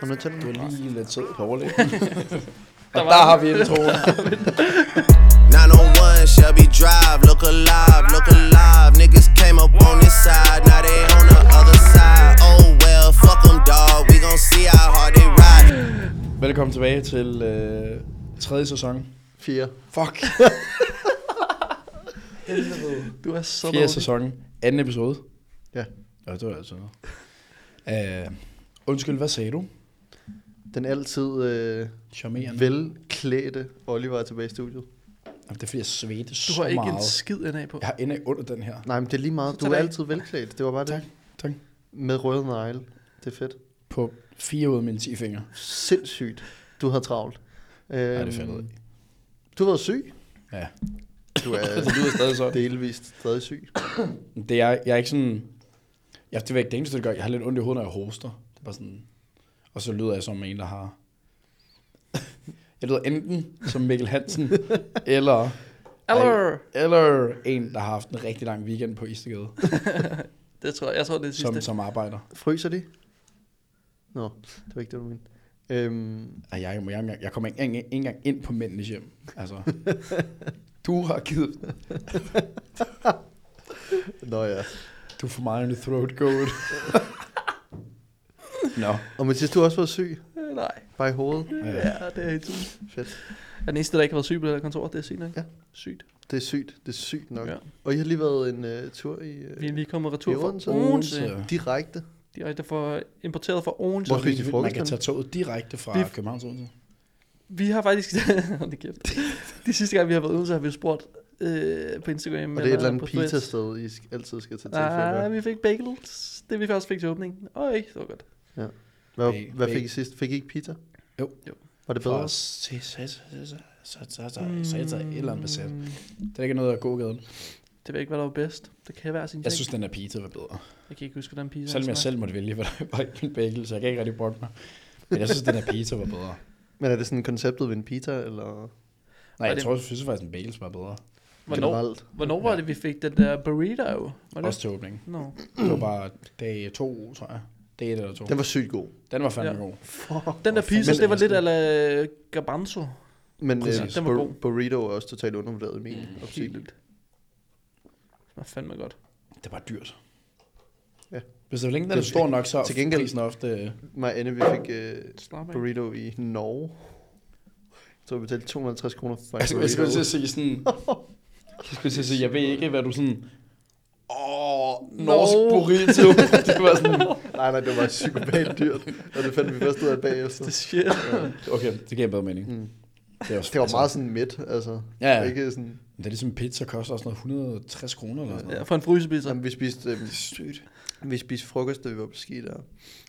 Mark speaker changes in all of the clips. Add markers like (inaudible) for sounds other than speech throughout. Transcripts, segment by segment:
Speaker 1: Du noget til
Speaker 2: Du
Speaker 1: den?
Speaker 2: er lige lidt sød på overlæggen. (laughs) Og der har vi introen.
Speaker 3: 901 Shelby Drive, look alive, look alive. Niggas came up on this side, now they on the other side. Oh well, fuck them, dog. We gon' see how hard they ride. (gasps)
Speaker 2: Velkommen tilbage til øh, tredje sæson.
Speaker 1: Fire.
Speaker 2: Fuck. (laughs) (laughs)
Speaker 4: Du er så
Speaker 2: Fjerde sæson. Anden episode.
Speaker 1: Ja.
Speaker 2: Ja, det var altså noget. Uh, undskyld, hvad sagde du?
Speaker 1: Den altid øh,
Speaker 2: Charmerende.
Speaker 1: velklædte Oliver er tilbage i studiet.
Speaker 2: Jamen, det er fordi, jeg svedte
Speaker 4: Du
Speaker 2: så
Speaker 4: har ikke
Speaker 2: meget.
Speaker 4: en skid af på.
Speaker 2: Jeg har endda under den her.
Speaker 1: Nej, men det er lige meget.
Speaker 4: Så
Speaker 1: Du er altid velklædt. Det var bare
Speaker 2: Tak.
Speaker 1: det.
Speaker 2: Tak.
Speaker 1: Med røde negle. Det er fedt.
Speaker 2: På fire ud af mine 10 fingre.
Speaker 1: Sindssygt. Du havde travlt. Øhm,
Speaker 2: Ja, det faldet af.
Speaker 1: Du har været syg.
Speaker 2: Ja.
Speaker 1: Du er (laughs)
Speaker 2: det lyder stadig sådan.
Speaker 1: delvist stadig syg.
Speaker 2: Det er, jeg er ikke sådan... Jeg, det er ikke det eneste, det gør. Jeg har lidt ondt i hovedet, når jeg hoster. Det er bare sådan... Og så lyder jeg som en, der har... Jeg lyder enten som Mikkel Hansen, eller...
Speaker 4: Eller,
Speaker 2: Eller en, der har haft en rigtig lang weekend på Istegade, (laughs)
Speaker 4: det tror jeg, jeg tror det er det
Speaker 2: som,
Speaker 4: sidste.
Speaker 2: som arbejder.
Speaker 1: Fryser de? Nå, det var ikke det, du mente. Øhm,
Speaker 2: Og jeg, jeg, jeg, jeg kommer ikke engang, ikke engang ind på mændenes hjem. Altså, du har givet... (laughs)
Speaker 1: nå ja.
Speaker 2: Du får meget en throat goat. (laughs) Nå.
Speaker 1: Og Mathias, du har også været syg.
Speaker 4: Øh, Nej,
Speaker 1: Bare i hovedet.
Speaker 4: ja, det er helt sygt.
Speaker 1: Fedt.
Speaker 4: Jeg er den eneste, der ikke har været syg på det her kontor. Det er sygt nok.
Speaker 1: Ja.
Speaker 4: Sygt.
Speaker 1: Det er sygt. Det er sygt nok.
Speaker 4: Ja.
Speaker 1: Og I har lige været en uh, tur i uh,
Speaker 4: Vi er lige kommet retur fra
Speaker 1: Odense.
Speaker 4: Odense.
Speaker 1: Direkte.
Speaker 4: Direkte fra, importeret fra Odense.
Speaker 1: Hvor I
Speaker 2: Man kan tage toget direkte fra
Speaker 4: Vi-
Speaker 2: København til Odense.
Speaker 4: Vi har faktisk... (laughs) Da kæft. De sidste gang, vi har været ude, så har vi spurgt øh, på Instagram.
Speaker 1: Og det er et eller andet pizza-sted, I altid skal tage til.
Speaker 4: Nej,
Speaker 1: Ah,
Speaker 4: vi fik bagels. Det vi først fik til åbningen. Åh, ikke så godt.
Speaker 1: Hvad,
Speaker 2: Bag-
Speaker 1: hvad fik I sidst? Fik I ikke pizza?
Speaker 2: Jo.
Speaker 4: Jo.
Speaker 1: Var det
Speaker 2: For
Speaker 1: bedre?
Speaker 2: så- så- så- så jeg tager et eller andet besat. Det er ikke noget af gågaden.
Speaker 4: Mm, Det ved ikke, hvad der var bedst. Det kan være sin
Speaker 2: Jeg
Speaker 4: ting.
Speaker 2: synes, den der pizza var bedre.
Speaker 4: Jeg kan ikke huske, hvordan pizza
Speaker 2: Selvom jeg selv måtte vælge, hvad der var i min bagel, så jeg kan ikke rigtig brokke mig. Men jeg synes, den der pizza var bedre.
Speaker 1: Men er det sådan konceptet ved en pizza, eller
Speaker 2: Nej, jeg
Speaker 4: det-
Speaker 2: tror, jeg synes faktisk, en bagel var bedre.
Speaker 4: Hvornår,
Speaker 1: generelt?
Speaker 4: hvornår var det, vi fik den der burrito? Var det?
Speaker 2: Også til åbning.
Speaker 4: No.
Speaker 2: Det var bare dag to, tror jeg. Dag et eller to.
Speaker 1: Den var sygt god.
Speaker 2: Den var fandme
Speaker 4: Ja.
Speaker 2: god.
Speaker 4: Den der pizza, det var
Speaker 2: er
Speaker 4: lidt
Speaker 2: det?
Speaker 4: ala garbanzo.
Speaker 1: Men øh,
Speaker 4: Den var god.
Speaker 1: burrito er også totalt undervurderet i min
Speaker 2: Mm.
Speaker 1: optik.
Speaker 4: Helt. Det var fandme godt.
Speaker 2: Det var dyrt.
Speaker 1: Ja.
Speaker 2: Hvis det er længe, den er
Speaker 1: Det-
Speaker 2: stor nok, så
Speaker 1: til
Speaker 2: er
Speaker 1: gengæld-
Speaker 2: prisen ofte...
Speaker 1: Mig Anne, vi fik øh, burrito i Norge. Så vi betalte 250 kroner for
Speaker 2: Jeg
Speaker 1: en
Speaker 2: skulle, jeg skulle til
Speaker 1: burrito.
Speaker 2: at sige sådan... Jeg skulle til at sige, jeg ved ikke, hvad du sådan... Åh, norsk
Speaker 4: No.
Speaker 2: burrito. (laughs) det var sådan...
Speaker 1: Nej, nej, det var psykopat dyrt. Og det fandt vi først ud af bagefter.
Speaker 4: Det er shit.
Speaker 2: Okay, det giver bedre mening.
Speaker 1: Mm.
Speaker 2: Det, er også,
Speaker 1: Det var meget sådan midt, altså.
Speaker 2: Ja, ja.
Speaker 1: Ikke sådan...
Speaker 2: Det er ligesom pizza koster også noget 160 kroner eller sådan
Speaker 4: Ja,
Speaker 2: noget.
Speaker 4: for en frysepizza.
Speaker 1: Jamen, vi spiste, øh,
Speaker 2: Sygt.
Speaker 1: vi spiste frokost, da vi var på ski der.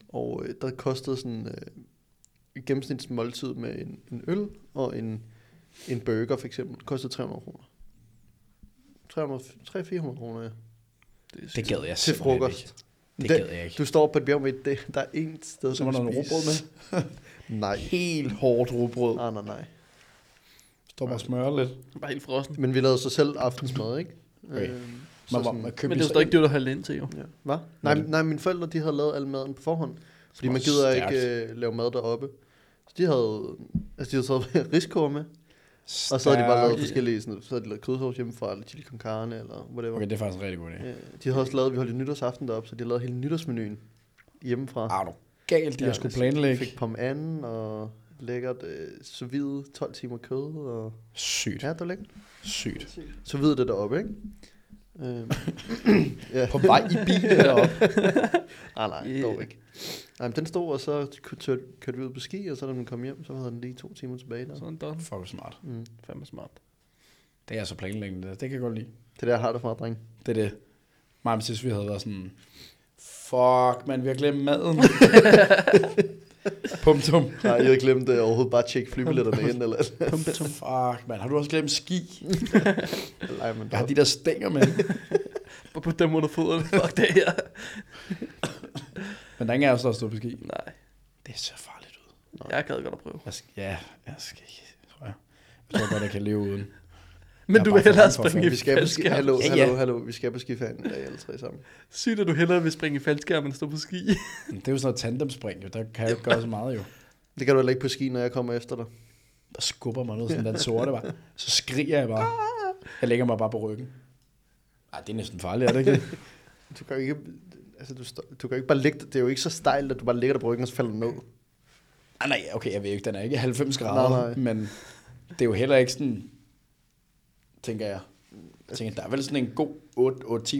Speaker 1: Og øh, der kostede sådan øh, et gennemsnitsmåltid med en, en øl og en, en burger for eksempel. Kostede 300 kroner. 300-400 kroner, ja.
Speaker 4: Det, er
Speaker 2: Det gad jeg
Speaker 1: Til frokost.
Speaker 2: Ikke. Det
Speaker 1: Det-
Speaker 2: gad jeg ikke.
Speaker 1: Du står på et bjerg med det, der er en sted,
Speaker 2: der
Speaker 1: du
Speaker 2: noget råbrød med. (laughs)
Speaker 1: Nej.
Speaker 2: Helt hårdt råbrød.
Speaker 1: Nej, nej, nej.
Speaker 2: Står bare og smører lidt.
Speaker 4: Bare helt frossen.
Speaker 1: Men vi lavede så selv aftensmad, ikke?
Speaker 2: Okay.
Speaker 1: Øhm, så
Speaker 2: Man,
Speaker 1: sådan-
Speaker 2: man
Speaker 4: Men det var stadig dyrt at have ind til, jo.
Speaker 1: Ja. Hvad? Nej, nej, mine forældre de havde lavet al maden på forhånd. Fordi man gider
Speaker 2: stærkt.
Speaker 1: ikke øh, lave mad deroppe. Så de havde, altså de havde taget (laughs) riskoger med. Og så havde de bare lavet forskellige, sådan, så havde de lavet kødsovs hjemmefra, eller chili con carne, eller whatever.
Speaker 2: Okay, det er faktisk en rigtig god idé.
Speaker 1: Øh, de havde også lavet, vi holdt en nytårsaften deroppe, så de havde lavet hele nytårsmenuen hjemmefra.
Speaker 2: Ah, du galt, de har skulle planlægge.
Speaker 1: Fik pom anden og lækkert øh, så hvide 12 timer kød. Og...
Speaker 2: Sygt.
Speaker 1: Ja, det var lækkert.
Speaker 2: Sygt.
Speaker 1: Så hvide det deroppe, ikke? Øhm, ja.
Speaker 2: På vej i bil deroppe.
Speaker 1: Ah, (laughs) nej,
Speaker 4: Yeah.
Speaker 1: dog ikke. Nej, men den stod, og så kørte, kørte vi ud på ski, og så da den kom hjem, så havde den lige to timer tilbage der.
Speaker 4: Sådan done.
Speaker 2: Fuck, smart.
Speaker 1: Mm.
Speaker 4: Fandme smart.
Speaker 2: Det er altså planlæggende. Det, det kan jeg godt lide.
Speaker 1: Det der har det fra, dreng.
Speaker 2: Det er det. Mig og vi havde været sådan... Fuck, man, vi har glemt maden. (laughs) (laughs) Punktum.
Speaker 1: Nej, jeg havde glemt det overhovedet bare at tjekke flybilletterne ind, eller
Speaker 4: Punktum.
Speaker 2: Fuck, man. Har du også glemt ski? (laughs)
Speaker 1: Nej, men
Speaker 2: Jeg har de der stænger med.
Speaker 4: Bare putte dem under fødderne. Fuck det her. (laughs)
Speaker 2: Men der er ingen af os, der har stået på ski.
Speaker 4: Nej,
Speaker 2: Det ser farligt ud.
Speaker 4: jeg gad godt at prøve.
Speaker 2: Jeg skal, ja, jeg skal ikke, tror jeg. Jeg tror godt, jeg kan leve uden.
Speaker 4: Men
Speaker 2: er
Speaker 4: du vil hellere springe i
Speaker 1: Vi skal
Speaker 4: faldskærm.
Speaker 1: Hallo,
Speaker 2: Ja,
Speaker 1: hallo,
Speaker 2: ja.
Speaker 1: hallo. Vi skal på skiferien en dag alle tre sammen.
Speaker 4: Sygt, at du hellere vil springe i faldskærm, end stå på ski.
Speaker 2: Det er jo sådan noget tandemspring, jo. Der kan jeg ikke gøre så meget, jo.
Speaker 1: Det kan du heller ikke på ski, når jeg kommer efter dig.
Speaker 2: Der skubber mig noget, sådan den (laughs) sorte var. Så skriger jeg bare. Jeg lægger mig bare på ryggen. Ej, det er næsten farligt, er det ikke det? (laughs)
Speaker 1: Du kan ikke, altså, du, du kan ikke bare ligge, det er jo ikke så stejlt, at du bare ligger der på ryggen, og så falder du ned.
Speaker 2: Ah, nej, okay, jeg ved ikke, den er ikke 90 grader,
Speaker 1: Nej, nej.
Speaker 2: men det er jo heller ikke sådan, tænker jeg. Jeg tænker, der er vel sådan en god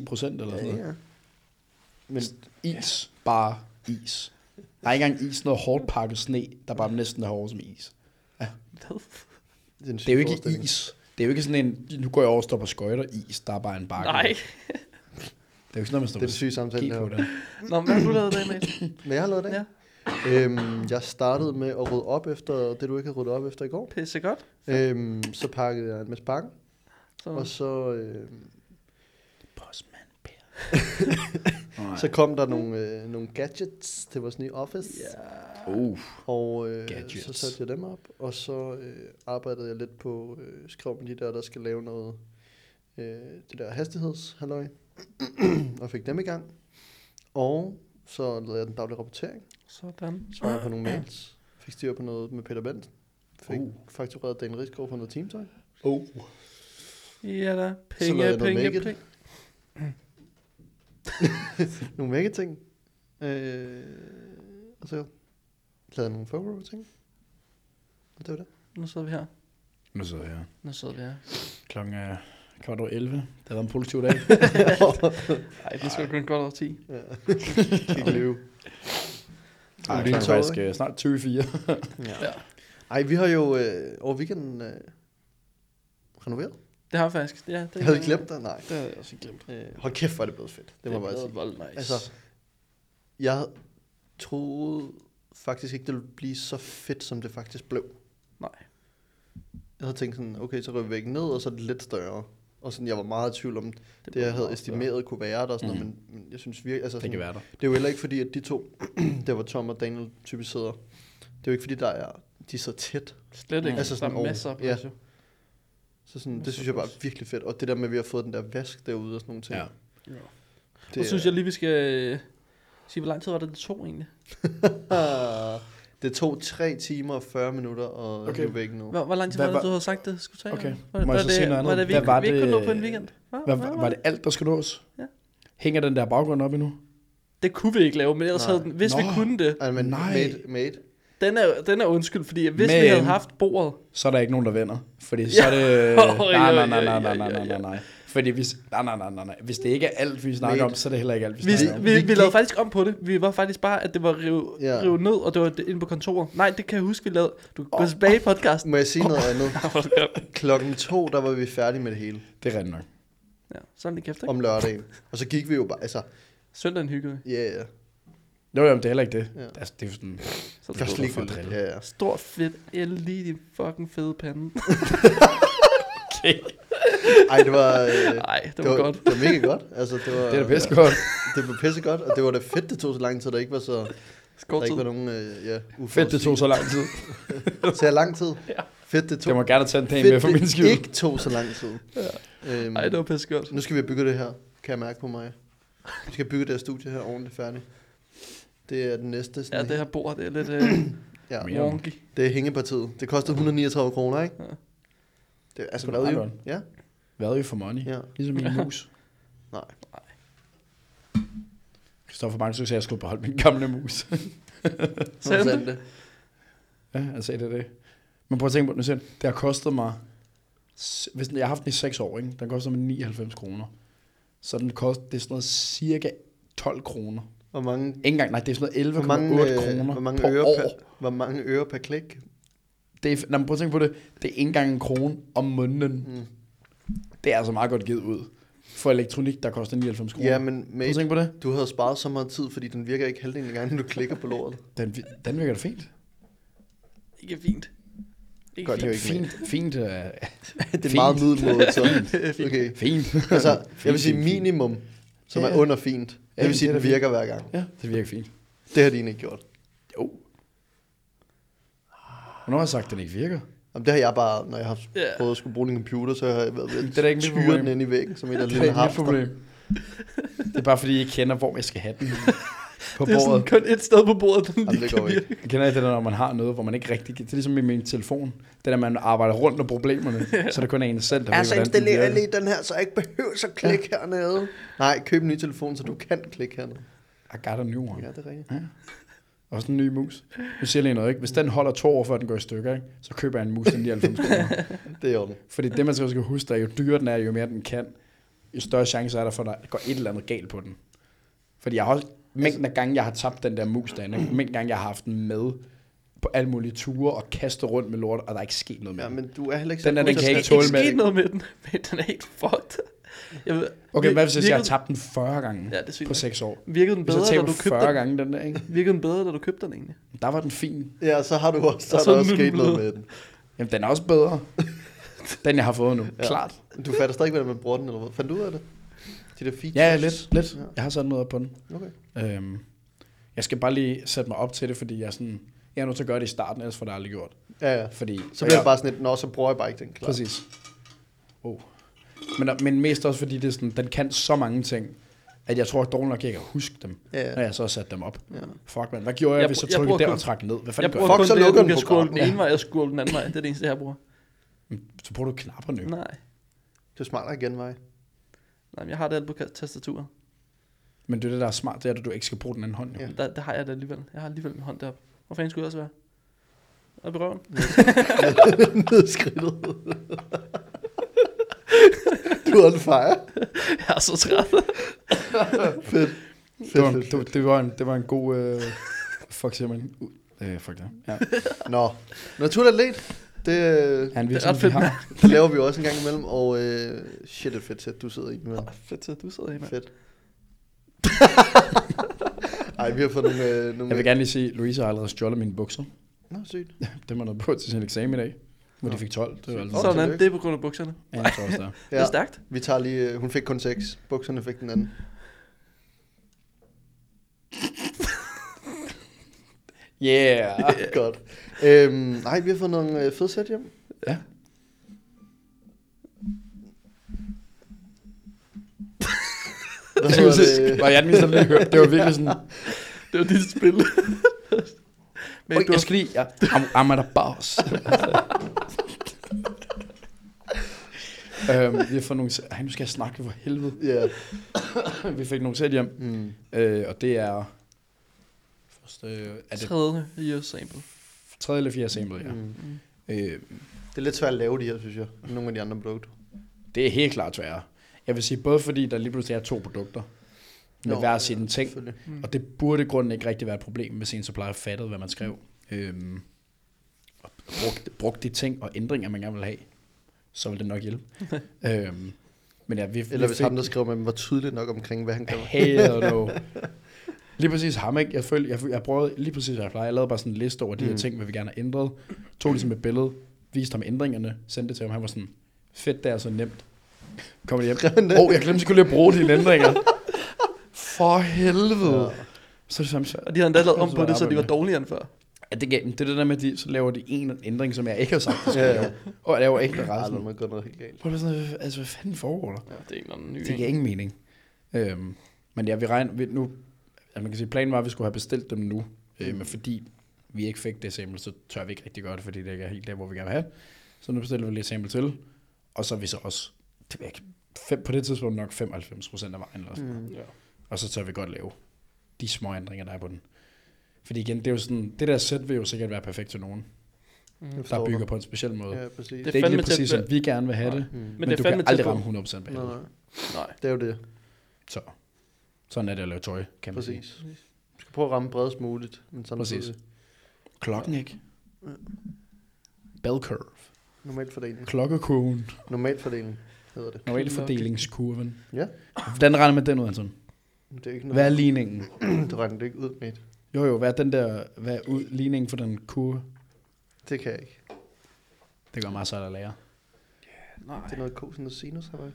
Speaker 2: 8-10 procent eller sådan noget.
Speaker 1: ja. Men
Speaker 2: Is, bare is. Der er ikke engang is, noget hårdt pakket sne, der bare næsten er hårdt som is.
Speaker 1: det er,
Speaker 2: Det er jo ikke is. Det er jo ikke sådan en, nu går jeg over og står på skøjter is, der er bare en bakke.
Speaker 4: Nej.
Speaker 2: Det er jo ikke sådan man står
Speaker 1: Det er en syg samtale, det
Speaker 2: på det.
Speaker 4: Nå, hvad har du lavet i dag, mate? (clears throat)
Speaker 1: Men jeg har lavet det.
Speaker 4: Ja.
Speaker 1: Øhm, jeg startede med at rydde op efter det, du ikke havde ryddet op efter i går.
Speaker 4: Pisse godt.
Speaker 1: Øhm, så pakkede jeg en masse pakker,
Speaker 4: Så,
Speaker 1: og så, øhm,
Speaker 2: Postman Per. (laughs)
Speaker 1: så kom der nogle, øh, nogle gadgets til vores nye office.
Speaker 4: ja.
Speaker 2: Uh,
Speaker 1: Og øh,
Speaker 2: Gadgets.
Speaker 1: så satte jeg dem op, og så øh, arbejdede jeg lidt på øh, skrev med de der, der skal lave noget, øh, det der hastighedshalløj, (clears throat) og fik dem i gang. Og så lavede jeg den daglige rapportering,
Speaker 4: Sådan.
Speaker 1: svarede jeg på nogle mails, fik styr på noget med Peter Bent, fik
Speaker 2: Uh.
Speaker 1: uh. faktureret Dan Rigsgaard for noget teamtøj.
Speaker 2: oh.
Speaker 4: Ja da. Penge,
Speaker 1: noget
Speaker 4: penge,
Speaker 1: it. (laughs)
Speaker 4: penge.
Speaker 1: nogle mega ting. Øh, og så lavede nogle FOMO ting. Og det var det.
Speaker 4: Nu sidder vi her.
Speaker 2: Nu sidder jeg her.
Speaker 4: Nu sidder vi her.
Speaker 2: Klokken er kvart over 11. Det har været en positiv dag. (laughs) (laughs)
Speaker 4: Ej, det skal kun godt over 10.
Speaker 1: ja. Kig løbe.
Speaker 2: Ej,
Speaker 1: Lille
Speaker 2: klokken er faktisk øh, snart 24.
Speaker 1: Ja.
Speaker 4: Ja.
Speaker 1: Ej, vi har jo øh, over weekenden øh, renoveret.
Speaker 4: Det har jeg faktisk. Ja, det
Speaker 1: Jeg havde I glemt det? Nej.
Speaker 4: Det havde jeg også ikke glemt.
Speaker 1: Øh, hold kæft, hvor er det blevet fedt. Det må jeg bare sige.
Speaker 4: vold nice.
Speaker 1: Altså, jeg troede faktisk ikke, det ville blive så fedt, som det faktisk blev.
Speaker 4: Nej.
Speaker 1: Jeg havde tænkt sådan, okay, så rører vi væggen ned, og så er det lidt større. Og sådan, jeg var meget i tvivl om, det, det jeg havde estimeret kunne være der, og sådan
Speaker 2: Mhm.
Speaker 1: noget, men, men jeg synes virkelig, altså
Speaker 2: Det
Speaker 1: sådan,
Speaker 2: kan være der.
Speaker 1: det er jo heller ikke fordi, at de to, (clears throat) der var Tom og Daniel typisk sidder, det er jo ikke fordi, der er, de er så tæt.
Speaker 4: Slet ikke.
Speaker 1: Altså sådan
Speaker 4: der er masser af
Speaker 1: ja.
Speaker 4: plads, jo.
Speaker 1: Så sådan, det
Speaker 4: så
Speaker 1: synes jeg bare er virkelig fedt. Og det der med, at vi har fået den der vask derude og sådan nogle ting.
Speaker 2: Ja.
Speaker 1: Det
Speaker 4: Så synes jeg lige, vi skal øh, sige, hvor lang tid var det, det tog egentlig? (laughs)
Speaker 1: Det tog 3 timer og 40 minutter at
Speaker 2: Okay.
Speaker 1: okay. væggen nu.
Speaker 4: Hvor, hvor lang tid var det, du havde sagt, det skulle tage?
Speaker 2: Okay.
Speaker 4: Var,
Speaker 2: Må jeg
Speaker 4: var
Speaker 2: så
Speaker 4: det,
Speaker 2: sige noget
Speaker 4: Var
Speaker 2: andet?
Speaker 4: det, vi,
Speaker 2: Hvad var
Speaker 4: vi ikke kunne
Speaker 2: det-
Speaker 4: nå på en weekend? Hvad,
Speaker 2: Hvad, var, var det alt, der skulle nås?
Speaker 4: Ja.
Speaker 2: Hænger den der baggrund op endnu?
Speaker 4: Det kunne vi ikke lave, men ellers
Speaker 1: Nej.
Speaker 4: havde den, hvis vi kunne det.
Speaker 1: Ej, men
Speaker 2: Nej.
Speaker 1: mate, mate.
Speaker 4: Den er, den er undskyld, fordi hvis
Speaker 2: Men-
Speaker 4: vi havde haft bordet,
Speaker 2: Så er der ikke nogen, der vinder. Fordi så er det... (laughs) Nej, nej, nej, nej, nej, nej, nej, nej, nej. Fordi hvis... Nej, nej, nej, nej, nej. Hvis det ikke er alt, vi snakker
Speaker 1: Mate.
Speaker 2: om, så er det heller ikke alt, vi
Speaker 4: vi,
Speaker 2: snakker om.
Speaker 4: vi, vi,
Speaker 1: Vi
Speaker 4: lavede faktisk om på det. Vi var faktisk bare, at det var rive,
Speaker 1: Ja.
Speaker 4: rive ned, og det var det inde på kontoret. Nej, det kan jeg huske, vi lavede. Du kan gå tilbage i podcasten.
Speaker 1: Må jeg sige noget andet? (laughs) Klokken to, der var vi færdige med det hele.
Speaker 2: Det er rigtigt nok.
Speaker 4: Ja, sådan lige kæft, ikke?
Speaker 1: Om lørdagen. Og så gik vi jo bare, altså,
Speaker 4: Søndagen hyggede vi.
Speaker 1: ja, yeah, ja.
Speaker 2: Jo, jo, men det er heller ikke det.
Speaker 1: Ja.
Speaker 2: Altså, det er jo sådan...
Speaker 4: Så
Speaker 1: Det var
Speaker 4: stod
Speaker 1: slik
Speaker 2: for.
Speaker 1: Ja, ja.
Speaker 4: Stor fedt el lige din fucking fede pande. (laughs)
Speaker 1: Ej, det var... Øh,
Speaker 4: Nej, det var godt.
Speaker 1: Det var mega godt. Altså, det var... (laughs)
Speaker 2: Det er da pisse godt. (laughs)
Speaker 1: Det var pisse godt, og det var da fedt, det tog så lang tid, der ikke var så... Der
Speaker 4: Skål
Speaker 1: ikke var nogen, øh, ja,
Speaker 2: Fedt, det tog så lang tid.
Speaker 1: Så jeg lang tid.
Speaker 4: Ja.
Speaker 1: Fedt, det tog...
Speaker 2: Det må gerne tage en dag med for min
Speaker 1: det
Speaker 2: skyld.
Speaker 1: ikke tog så lang tid. Ja. Øhm,
Speaker 4: Ej, det var pisse godt.
Speaker 1: Nu skal vi bygge det her, kan jeg mærke på mig. Vi skal bygge det her studie her ordentligt færdigt. Det er den næste.
Speaker 4: Ja,
Speaker 1: Sådan
Speaker 4: det her bord, det er lidt øh, (clears throat)
Speaker 1: ja,
Speaker 4: wonky.
Speaker 1: det er hængepartiet. Det kostede 139 kroner, ikke?
Speaker 4: Ja.
Speaker 1: Det er altså
Speaker 2: Det er meget
Speaker 1: jo?
Speaker 2: godt.
Speaker 1: Ja,
Speaker 2: Value for money.
Speaker 1: ja.
Speaker 2: Ligesom min mus. (laughs)
Speaker 1: Nej.
Speaker 2: Kristoffer Banks sagde, at jeg skulle beholde min gamle mus. (laughs)
Speaker 4: Sagde
Speaker 1: sandt det?
Speaker 2: ja, jeg sagde det, det. Men prøv at tænke på, nu siger, han, det har kostet mig, hvis den- jeg har haft den i 6 år, ikke? den koster mig 99 kroner. Så den kost, det er sådan noget cirka 12 kroner.
Speaker 1: Hvor mange,
Speaker 2: Ikke engang, nej, det er sådan noget
Speaker 1: mange,
Speaker 2: 11,8
Speaker 1: øh,
Speaker 2: kroner
Speaker 1: hvor mange
Speaker 2: på
Speaker 1: øre
Speaker 2: år.
Speaker 1: per, hvor mange øre per klik?
Speaker 2: Det er, når man prøver at tænke på det, det er ikke engang en krone om måneden.
Speaker 1: Mm.
Speaker 2: Det er altså meget godt givet ud. For elektronik, der koster 99 kroner.
Speaker 1: Ja, men
Speaker 2: Prøv at
Speaker 1: mate,
Speaker 2: tænke på det.
Speaker 1: du havde sparet så meget tid, fordi den virker ikke halvdelen af gangen, når du klikker på lortet. (laughs)
Speaker 2: Den, den virker da fint.
Speaker 4: Ikke fint. Ikke
Speaker 1: Godt, det er
Speaker 4: fint.
Speaker 1: ikke
Speaker 2: Fint, (laughs) fint, uh,
Speaker 1: det er
Speaker 2: Fint.
Speaker 1: meget (laughs)
Speaker 4: fint.
Speaker 1: Okay.
Speaker 2: fint.
Speaker 1: Altså, jeg
Speaker 2: Fint,
Speaker 1: vil sige
Speaker 2: fint, fint.
Speaker 1: minimum, som
Speaker 2: Ja,
Speaker 1: er under fint.
Speaker 2: Ja,
Speaker 1: Jeg vil sige,
Speaker 2: det er
Speaker 1: den virker hver gang.
Speaker 2: Ja, det virker fint.
Speaker 1: Det har de ikke gjort.
Speaker 2: Jo. Hvornår har jeg sagt, at den ikke virker?
Speaker 1: Jamen, det har jeg bare, når jeg har
Speaker 4: Ja.
Speaker 1: prøvet at skulle bruge en computer, så har jeg været ved
Speaker 2: Det er
Speaker 1: at
Speaker 2: ikke mit
Speaker 1: tyre
Speaker 2: problem.
Speaker 1: den ind i væggen, som et af (laughs)
Speaker 2: Det er ikke mit problem. Det er bare fordi, jeg kender, hvor jeg skal have den (laughs) på
Speaker 4: Det er sådan
Speaker 2: bordet.
Speaker 4: kun et sted på bordet, den
Speaker 1: Jamen,
Speaker 4: lige
Speaker 1: det
Speaker 4: kan
Speaker 1: går ikke.
Speaker 4: virke.
Speaker 2: Jeg kender ikke det der, når man har noget, hvor man ikke rigtig... Det er ligesom i min telefon. Det der, man arbejder rundt om problemerne, (laughs) så er det kun en selv, der
Speaker 1: Altså
Speaker 2: ved, hvordan den
Speaker 1: installerer jeg lige den her, så jeg ikke behøver at klikke hernede. Nej, køb en ny telefon, så du kan klikke hernede.
Speaker 2: I got a new one.
Speaker 1: Ja, det er rigtigt.
Speaker 2: Også en ny mus. Nu siger lige noget, ikke? Hvis den holder to år, før den går i stykker, ikke? så køber jeg en mus til 99 kroner. (laughs)
Speaker 1: Det er den.
Speaker 2: Fordi det, man skal skal huske, er, jo dyrere den er, jo mere den kan, jo større chance er der for, at der går et eller andet galt på den. Fordi jeg har også, mængden af gange, jeg har tabt den der mus derinde, ikke? mængden af gange, jeg har haft den med på alle mulige ture og kastet rundt med lort, og der er ikke sket noget med
Speaker 1: Ja,
Speaker 2: den.
Speaker 1: men du er heller ikke
Speaker 2: Den
Speaker 1: så
Speaker 2: er- den
Speaker 1: god
Speaker 2: kan
Speaker 1: til
Speaker 2: ikke tåle
Speaker 4: ikke
Speaker 2: med
Speaker 4: sket
Speaker 2: det.
Speaker 4: noget med den, men den er helt fucked. Jeg ved,
Speaker 2: Okay, hvad hvis jeg, jeg har
Speaker 4: virkede-
Speaker 2: tabt den 40 gange
Speaker 4: Ja, det er
Speaker 2: på
Speaker 4: nok.
Speaker 2: 6 år?
Speaker 4: Virkede den bedre,
Speaker 2: jeg
Speaker 4: da du købte
Speaker 2: 40
Speaker 4: den?
Speaker 2: gange den der, ikke?
Speaker 4: Virkede den bedre, da du købte den egentlig?
Speaker 2: Der var den fin.
Speaker 1: Ja, så har du også, så
Speaker 4: Og
Speaker 1: er
Speaker 4: så
Speaker 1: der
Speaker 4: er
Speaker 1: også
Speaker 4: den
Speaker 1: sket noget med den.
Speaker 2: Jamen, den er også bedre. (laughs) den, jeg har fået nu.
Speaker 1: Ja.
Speaker 2: Klart.
Speaker 1: Du fatter stadig ikke, hvordan man bruger den, eller hvad? Fandt du ud af det? De der features?
Speaker 2: Ja, lidt. lidt.
Speaker 1: Ja.
Speaker 2: Jeg har sat noget op på den.
Speaker 1: Okay.
Speaker 2: Øhm, jeg skal bare lige sætte mig op til det, fordi jeg er sådan... Jeg er nødt til at gøre det i starten, ellers får det aldrig gjort.
Speaker 1: Ja, ja.
Speaker 2: Fordi,
Speaker 1: Så bliver det
Speaker 2: jeg-
Speaker 1: bare sådan et, nå, så bruger jeg bare ikke den, klar.
Speaker 2: Præcis. Oh. Men, men mest også fordi, det er sådan, den kan så mange ting, at jeg tror, at dårligt nok, jeg kan huske dem,
Speaker 1: Ja,
Speaker 2: når jeg så har sat dem op.
Speaker 1: ja.
Speaker 2: Fuck, man. Hvad gjorde jeg,
Speaker 4: Jeg
Speaker 2: hvis jeg
Speaker 4: jeg
Speaker 2: trykkede
Speaker 4: bruger
Speaker 2: der
Speaker 4: kun-
Speaker 2: og trak ned? Hvad
Speaker 4: Jeg
Speaker 2: fanden gør
Speaker 4: bruger
Speaker 1: Fuck,
Speaker 4: kun
Speaker 1: så
Speaker 4: det, at du
Speaker 1: den
Speaker 4: kan scrolle den ene vej og scrolle den anden vej. Det er det eneste, jeg bruger.
Speaker 2: jeg? Så bruger du knapperne jo.
Speaker 4: Nej.
Speaker 1: Det er smartere genvej.
Speaker 4: Nej, men jeg har det alt på tastaturet.
Speaker 2: Men det er det, der er smart, det er, at du ikke skal bruge den anden hånd. Jo.
Speaker 1: Ja.
Speaker 4: Der, der har jeg det alligevel. Jeg har alligevel min hånd deroppe. Hvor fanden skulle det også være? Op i røven.
Speaker 1: Ned skridtet. du er on fire.
Speaker 4: Jeg er så træt.
Speaker 1: Fedt.
Speaker 2: Det, var,
Speaker 1: Fedt, fedt,
Speaker 2: det,
Speaker 1: fedt.
Speaker 2: det, var en, det var en god... Øh, fuck, siger man. Uh, øh, fuck det. Ja.
Speaker 1: Nå, naturatlet, det,
Speaker 2: en
Speaker 4: Det er ret fedt, (laughs)
Speaker 1: det laver vi jo også en gang imellem, og øh, shit, et fedt sæt, du sidder i med.
Speaker 4: Fedt, at du sidder her, mand.
Speaker 1: Fedt. (laughs) Ej, vi har fået nogle... Øh, nogle
Speaker 2: Jeg vil gerne lige sige, Louise har allerede stjålet mine bukser.
Speaker 1: Nå, sygt.
Speaker 2: Det var noget på til sin eksamen i dag, hvor de fik 12. Det var altså
Speaker 4: Sådan, det er på grund af bukserne.
Speaker 2: Ja, jeg tror også, det er. (laughs)
Speaker 4: Det er stærkt.
Speaker 1: Vi tager lige... Øh, hun fik kun 6. Bukserne fik den anden.
Speaker 2: Yeah.
Speaker 1: Godt. Øhm, nej, vi har fået nogle øh, fede sæt hjem.
Speaker 2: Ja.
Speaker 1: Hvad hedder det?
Speaker 2: Var jeg den eneste, der lige hørte? Det var virkelig sådan,
Speaker 4: Det var dit spil. Men
Speaker 2: Oj,
Speaker 4: du
Speaker 2: jeg skal lige, ja, I'm, I'm at a boss. øhm, vi har fået nogle, ej, nu skal jeg snakke for helvede.
Speaker 1: Ja.
Speaker 2: Vi fik nogle sæt hjem,
Speaker 1: Mm.
Speaker 2: øh, og det er, først, øh, er det
Speaker 4: tredje year sample.
Speaker 2: Tredje eller fjerde sample, ja.
Speaker 1: Mm.
Speaker 2: Øh,
Speaker 1: Det er lidt svært at lave de her, synes jeg. Nogle af de andre produkter.
Speaker 2: det er helt klart sværere. Jeg vil sige, både fordi der lige pludselig er to produkter, med
Speaker 1: Nå,
Speaker 2: hver sin ting,
Speaker 1: Selvfølgelig.
Speaker 4: Mm.
Speaker 2: Og det burde grunden ikke rigtig være et problem, hvis en supplier fattede, hvad man skrev. Øhm, og brugt, brugt de ting og ændringer, man gerne vil have, så vil det nok hjælpe. (laughs) øhm, men ja, vi,
Speaker 1: Eller
Speaker 2: vi
Speaker 1: hvis ham, der skrev med dem, var tydelig nok omkring, hvad han gør.
Speaker 2: Hell no. (laughs) Lige præcis ham, ikke? Jeg, følte, jeg, jeg prøvede lige præcis, hvad jeg plejer. Jeg lavede bare sådan en liste over de her
Speaker 1: Mm.
Speaker 2: ting, hvad vi gerne har ændret. Tog ligesom et billede, viste ham ændringerne, sendte det til ham. Han var sådan, fedt, det er så nemt. Kommer hjem. (laughs) Åh, oh, jeg glemte selvfølgelig at bruge dine ændringer. For helvede.
Speaker 1: Ja.
Speaker 2: Så det samme
Speaker 4: Og de har endda lavet om
Speaker 2: Så
Speaker 4: på det, så de var dårligere end før.
Speaker 2: Ja, det, gav- det er det der med, at de, så laver de en ændring, som jeg ikke har sagt, de skal
Speaker 1: Ja,
Speaker 2: ja,
Speaker 1: ja.
Speaker 2: Og jeg laver ikke
Speaker 1: Ej,
Speaker 2: resten.
Speaker 1: der må gå noget helt galt.
Speaker 2: Prøv sådan, altså, hvad fanden foregår der?
Speaker 4: Ja, det er ikke noget ny.
Speaker 2: Det giver ingen mening. Øhm, men ja, vi regner, vi, nu, altså man kan sige, planen var, at vi skulle have bestilt dem nu, øh, men fordi vi ikke fik det sample, så tør vi ikke rigtig det, fordi det ikke er helt der, hvor vi gerne vil have. Så nu bestiller vi lige et sample til, og så er vi så også, det ikke, fem, på det tidspunkt nok 95 procent af vejen, eller sådan.
Speaker 1: Mm.
Speaker 4: Ja.
Speaker 2: og så tør vi godt lave de små ændringer, der er på den. Fordi igen, det er jo sådan, det der sæt vil jo sikkert være perfekt til nogen,
Speaker 1: Jeg
Speaker 2: der bygger på en speciel måde.
Speaker 1: Ja, præcis.
Speaker 2: Det er ikke
Speaker 4: fandme
Speaker 2: lige præcis, som vi gerne vil have det,
Speaker 1: Mm.
Speaker 2: men,
Speaker 4: Men det er
Speaker 2: du kan aldrig ramme 100% bag
Speaker 1: Nej,
Speaker 2: det.
Speaker 1: nej.
Speaker 4: Nej.
Speaker 1: Det er jo det.
Speaker 2: Så sådan er det at lave tøj, kan man sige.
Speaker 1: Præcis. Du skal prøve at ramme bredest muligt. Men
Speaker 2: Præcis.
Speaker 1: samtidig
Speaker 2: Klokken ikke.
Speaker 1: Ja.
Speaker 2: Bell curve.
Speaker 1: Normalt fordeling.
Speaker 2: Klokkekurven.
Speaker 1: Normalt fordeling hedder det.
Speaker 2: Normal fordelingskurven.
Speaker 1: Ja.
Speaker 2: Hvordan regner man den ud, Anton?
Speaker 1: Det er ikke
Speaker 2: Hvad er
Speaker 1: noget.
Speaker 2: ligningen?
Speaker 1: du regner det ikke ud med.
Speaker 2: Jo jo, hvad er den der, hvad er ud, ligningen for den kurve?
Speaker 1: Det kan jeg ikke.
Speaker 2: Det gør meget sejt at lære.
Speaker 4: Nej.
Speaker 1: Det er noget kosen og sinus, har jeg.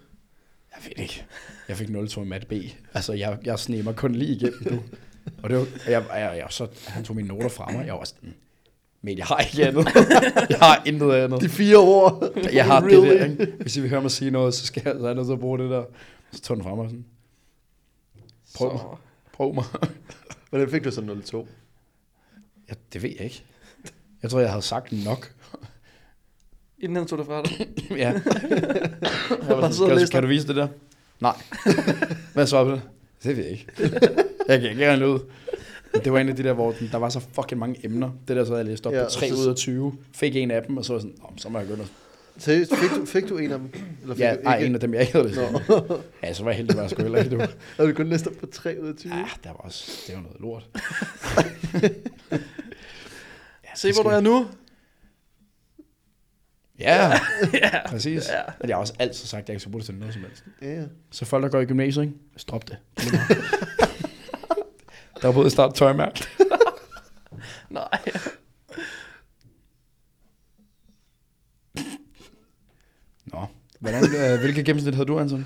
Speaker 2: Jeg ved ikke. Jeg fik 0 i mat B. Altså, jeg, jeg snemer kun lige igennem nu. Og det var, jeg, jeg, jeg, så, han tog mine noter fra mig. Jeg var sådan, Men jeg har ikke andet. (laughs) jeg har intet andet.
Speaker 1: De fire ord.
Speaker 2: Jeg har
Speaker 1: Really?
Speaker 2: det der, ikke? Hvis I vil høre mig sige noget, så skal jeg så nødt til at bruge det der. Så tog den frem og sådan. Prøv mig.
Speaker 4: Så,
Speaker 2: Prøv mig.
Speaker 1: Hvordan fik du så 02?
Speaker 2: Ja, det ved jeg ikke. Jeg tror, jeg havde sagt nok.
Speaker 4: Inden han tog det fra dig. (laughs)
Speaker 2: ja. (laughs) Jeg var
Speaker 4: og
Speaker 2: sådan, kan,
Speaker 4: læse
Speaker 2: kan du vise det der? Nej. (laughs) Hvad så på det? Det ved jeg ikke. Jeg kan ikke regne ud. Men Det var en af de der, hvor den- der var så fucking mange emner. Det der så jeg læst op
Speaker 1: Ja, og
Speaker 2: på 3
Speaker 1: så-
Speaker 2: ud af 20. Fik en af dem, og så var sådan, "Nå, så må jeg gå og...
Speaker 1: Seriøst, fik du, fik du en af dem? Eller fik
Speaker 2: Ja,
Speaker 1: du
Speaker 2: ej, en af dem, jeg ikke havde læst.
Speaker 1: Nå.
Speaker 2: Ja, så var jeg heldig, at jeg skulle heller ikke. Du.
Speaker 1: Har du kun læst op på 3 ud af 20?
Speaker 2: Ja, der var også, det var noget lort. ja,
Speaker 4: Se, hvor du er nu.
Speaker 2: Ja, (laughs)
Speaker 4: ja.
Speaker 2: præcis.
Speaker 4: Ja.
Speaker 2: Men jeg har også altid sagt, at jeg ikke skal bruge det til noget som helst.
Speaker 1: Ja.
Speaker 2: Så folk, der går i gymnasiet, ikke? Stop det. (laughs) der var både start og tøjmærke. (laughs)
Speaker 4: Nej.
Speaker 2: Nå. Hvordan, øh, hvilket gennemsnit havde du, Anton?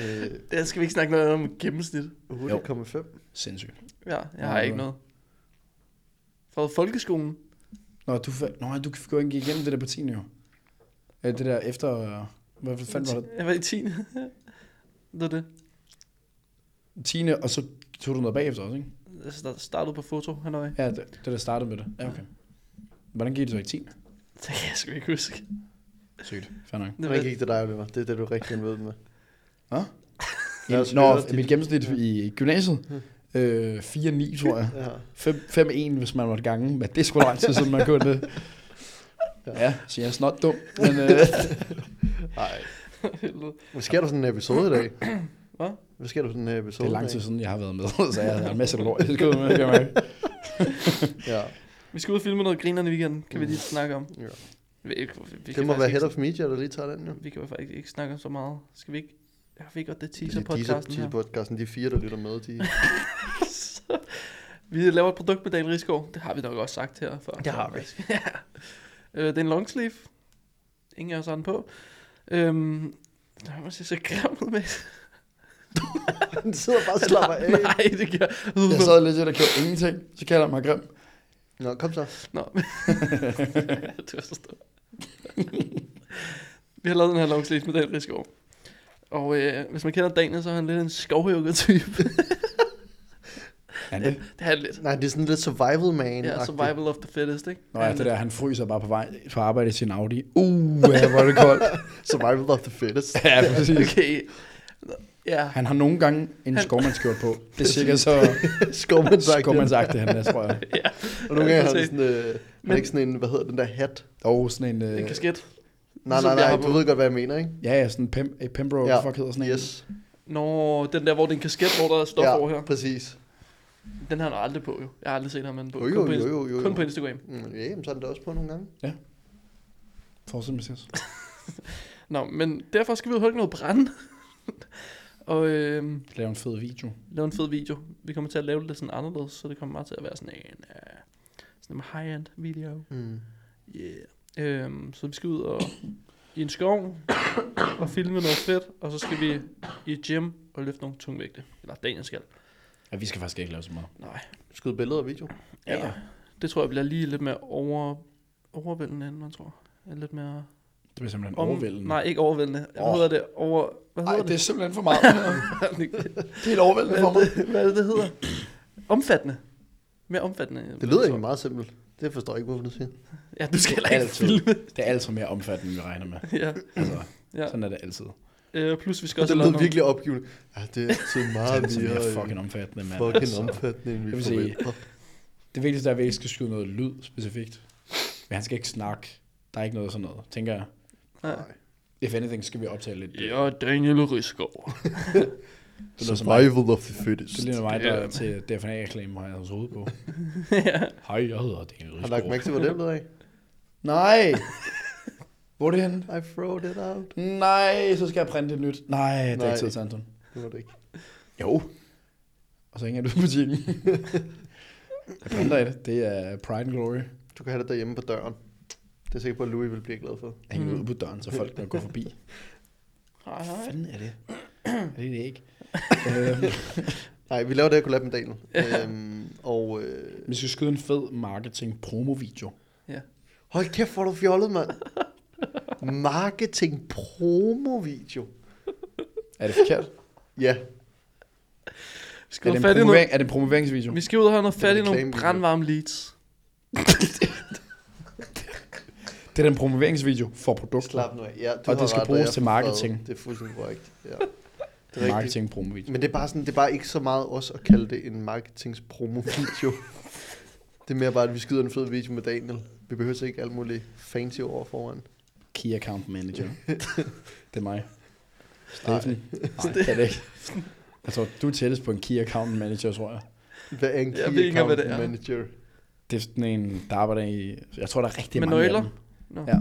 Speaker 1: Øh,
Speaker 4: Det skal vi ikke snakke noget om gennemsnit.
Speaker 1: 8,5.
Speaker 2: Sindssygt.
Speaker 4: Ja, jeg
Speaker 2: Nå,
Speaker 4: har ikke
Speaker 2: nå.
Speaker 4: noget. Fra folkeskolen.
Speaker 2: Nå, du, Nå, du kan gå ikke igennem det der på 10. jo. Øh, det der efter... øh, Hvad fanden var det?
Speaker 4: Jeg var i 10. det er det.
Speaker 2: 10. og så tog du noget bagefter også, ikke?
Speaker 4: Jeg sta- startede på foto, hernøje.
Speaker 2: Ja, det, det der startede med det. Ja, okay. Hvordan gik det så i 10.
Speaker 4: Det kan jeg sgu ikke huske.
Speaker 2: Sygt. Fair nok.
Speaker 4: Det
Speaker 1: Hvordan
Speaker 4: var,
Speaker 1: gik det dig, Oliver? Det er det, du rigtig ved med. Lad os
Speaker 2: Nå,
Speaker 1: dit-
Speaker 2: mit gennemsnit i gymnasiet. (laughs) Øh, 4-9, tror jeg.
Speaker 1: Ja.
Speaker 2: 5-1, hvis man måtte gange. Men det er sgu lang tid, siden man kunne det. Ja, så jeg er snart dum. Men øh,
Speaker 1: Ej. Hvad sker der sådan en episode i dag?
Speaker 4: Hvad?
Speaker 1: Hvad sker der sådan en episode
Speaker 2: det er lang tid siden, jeg har været med, (laughs) så jeg har en masse lort, jeg skal med, jeg. (laughs)
Speaker 1: Ja.
Speaker 4: Vi skal ud og filme noget grinerne i weekenden, kan vi lige snakke om.
Speaker 1: ja.
Speaker 4: Vi, vi, vi
Speaker 1: Det må være head of media, der lige tager den jo.
Speaker 4: Vi kan jo faktisk ikke snakke om så meget. Skal vi ikke? Jeg ikke godt det
Speaker 1: Det er
Speaker 4: teaser-podcasten her.
Speaker 1: podcasten, de fire, der lytter med, de... (laughs)
Speaker 4: Vi laver et produkt med Daniel Rigsgaard. Det har vi nok også sagt her før.
Speaker 1: Det har vi.
Speaker 4: ja. Øh, det er en longsleeve. Ingen af os har den på. Øhm, der må se så grim ud med. (laughs)
Speaker 1: Han sidder bare og slapper af.
Speaker 4: Nej, det gør
Speaker 2: Jeg sad lidt og gjorde ingenting, så kalder han mig grim.
Speaker 1: Nå, kom så.
Speaker 4: Nå. (laughs) det var så stort. vi har lavet den her longsleeve med Daniel Rigsgaard. Og øh, hvis man kender Daniel, så er han lidt en skovhugger-type.
Speaker 2: Ja, (laughs) det.
Speaker 4: det er lidt.
Speaker 1: Nej, det er sådan lidt survival man
Speaker 4: Ja, survival of the fittest, ikke?
Speaker 2: Nå ja, det
Speaker 4: er
Speaker 2: der, han fryser bare på vej på arbejde i sin Audi. Uh, ja, hvor er det koldt. (laughs)
Speaker 1: survival of the fittest.
Speaker 2: ja, præcis. (laughs)
Speaker 4: Okay. Ja,
Speaker 2: Han har nogle gange en
Speaker 4: Han-
Speaker 2: skovmandskjort på. Det er cirka så
Speaker 1: Skovmand sagt.
Speaker 2: skovmandsagtigt, han er, tror jeg.
Speaker 4: ja.
Speaker 1: Og nogle gange har han sådan, øh, han
Speaker 4: Men-
Speaker 1: ikke sådan en, hvad hedder den der hat?
Speaker 2: Og sådan en...
Speaker 4: En
Speaker 2: Øh,
Speaker 4: kasket.
Speaker 1: Nej,
Speaker 4: Ligesom
Speaker 1: nej, nej, du ved godt, hvad jeg mener, ikke?
Speaker 2: ja, ja, sådan en pem, Pembroke, ja. fuck hedder sådan en.
Speaker 1: Yes.
Speaker 4: Nå, den der, hvor det er en kasket, hvor der er stof
Speaker 1: ja,
Speaker 4: over her.
Speaker 1: præcis.
Speaker 4: Den har han aldrig på, jo. Jeg har aldrig set ham med den på.
Speaker 1: Jo, jo,
Speaker 4: kun, på
Speaker 1: jo, jo, jo,
Speaker 4: kun
Speaker 1: jo.
Speaker 4: på Instagram.
Speaker 1: Mm, Ja, men så er den da også på nogle gange.
Speaker 2: Fortsæt, Mathias. (laughs)
Speaker 4: Nå, men derfor skal vi og hugge noget brand. (laughs) og øh,
Speaker 2: Lave en fed video.
Speaker 4: lave en fed video. Vi kommer til at lave det lidt sådan anderledes, så det kommer bare til at være sådan en, uh, sådan en high-end video.
Speaker 1: Mm.
Speaker 4: Yeah. Øhm, så vi skal ud og (coughs) i en skov (coughs) og filme noget fedt, og så skal vi i et gym og løfte nogle tungvægte. Eller Daniel skal.
Speaker 2: Ja, vi skal faktisk ikke lave så meget.
Speaker 4: Nej.
Speaker 1: Skyd billeder og video.
Speaker 4: Ja. ja. Det tror jeg bliver lige lidt mere over, overvældende, end man tror. Ja, Lidt mere...
Speaker 2: Det bliver simpelthen
Speaker 4: Om,
Speaker 2: overvældende.
Speaker 4: Nej, ikke overvældende. Hvad
Speaker 2: Åh.
Speaker 4: hedder det? Over... Hvad hedder
Speaker 2: Ej, det er simpelthen for meget. (laughs)
Speaker 4: det?
Speaker 2: det er helt overvældende for
Speaker 4: hvad,
Speaker 2: mig.
Speaker 4: det, hvad er det, det hedder? Omfattende. Mere omfattende.
Speaker 1: Det lyder egentlig meget simpelt. Det forstår jeg ikke, hvorfor du siger.
Speaker 4: Ja, du skal heller ikke
Speaker 2: Altid.
Speaker 4: filme.
Speaker 2: Det er altid mere omfattende, end vi regner med.
Speaker 4: ja,
Speaker 2: Altså,
Speaker 4: ja.
Speaker 2: sådan er det altid.
Speaker 4: Øh, plus vi skal også
Speaker 1: Det lyder virkelig opgivende. Ja, det er altid (laughs)
Speaker 2: Det er
Speaker 1: meget
Speaker 2: altid mere
Speaker 1: mere
Speaker 2: fucking omfattende, mand.
Speaker 1: fucking
Speaker 2: Altså,
Speaker 1: omfattende, end vi
Speaker 2: Jeg vil sige-
Speaker 1: forventer.
Speaker 2: Det vigtigste er, at vi ikke skal skyde noget lyd specifikt. Men han skal ikke snakke. Der er ikke noget sådan noget, tænker jeg.
Speaker 1: Nej.
Speaker 2: If anything, skal vi optage lidt.
Speaker 4: Ja, Daniel Rigsgaard. (laughs)
Speaker 2: Det lyder som mig.
Speaker 1: Survival of the fittest.
Speaker 2: Det ligner mig, der er til DFNA-reklame, har jeg hans hoved på.
Speaker 4: ja. (laughs)
Speaker 2: Hej, jeg hedder Daniel
Speaker 1: Har du lagt mærke til, hvor det er blevet af?
Speaker 2: Nej! Hvor er det henne?
Speaker 1: I throw it out.
Speaker 2: Nej, så skal jeg printe et nyt. Nej, det er
Speaker 1: Nej.
Speaker 2: ikke tid til Anton.
Speaker 1: Det var det ikke.
Speaker 2: Jo. Og så hænger du i butikken. (laughs) jeg printer et. Det er Pride and Glory.
Speaker 1: Du kan have det derhjemme på døren. Det er sikkert på, at Louis vil blive glad for.
Speaker 2: Hænger
Speaker 4: Mm.
Speaker 2: ud på døren, så folk kan gå forbi. (laughs)
Speaker 4: Hej,
Speaker 2: Hvad
Speaker 4: hej.
Speaker 2: fanden er det? er det det ikke? (laughs) øhm,
Speaker 1: Nej, vi laver det her collab med Daniel. øhm, og øh,
Speaker 2: vi skal skyde en fed marketing promo video.
Speaker 4: Ja.
Speaker 1: Hold kæft, hvor du fjollet, mand. Marketing promo-video.
Speaker 2: Er det forkert?
Speaker 1: Ja.
Speaker 4: Vi
Speaker 2: Er
Speaker 4: skal,
Speaker 2: det,
Speaker 4: have
Speaker 2: en
Speaker 4: fat i noget,
Speaker 2: promovering, er det en promoveringsvideo?
Speaker 4: vi skal ud og have noget fat i
Speaker 1: en
Speaker 4: nogle brandvarme leads. (laughs)
Speaker 2: Det er den promoveringsvideo for produkter.
Speaker 1: Slap nu af. Ja, du
Speaker 2: Og det skal
Speaker 1: ret,
Speaker 2: bruges til marketing.
Speaker 1: fred. Det er fuldstændig korrekt. Ja. Det er. (laughs)
Speaker 2: Marketing promovideo.
Speaker 1: Men det er bare sådan, det er bare ikke så meget os at kalde det en marketings promo-video. (laughs) det er mere bare, at vi skyder en fed video med Daniel. Vi behøver så ikke alt muligt fancy over foran.
Speaker 2: Key Account Manager. (laughs) det er mig. Steffen. Nej, det er det ikke. Jeg tror, du er tættest på en Key Account Manager, tror jeg.
Speaker 1: Hvad er en
Speaker 4: Jeg
Speaker 1: key
Speaker 4: ved ikke hvad
Speaker 1: account
Speaker 4: det er.
Speaker 1: manager?
Speaker 2: Det er sådan en, der arbejder i... Jeg tror, der er rigtig
Speaker 4: Med
Speaker 2: mange
Speaker 4: nøgler?
Speaker 2: af dem.
Speaker 4: Nå.
Speaker 2: Ja.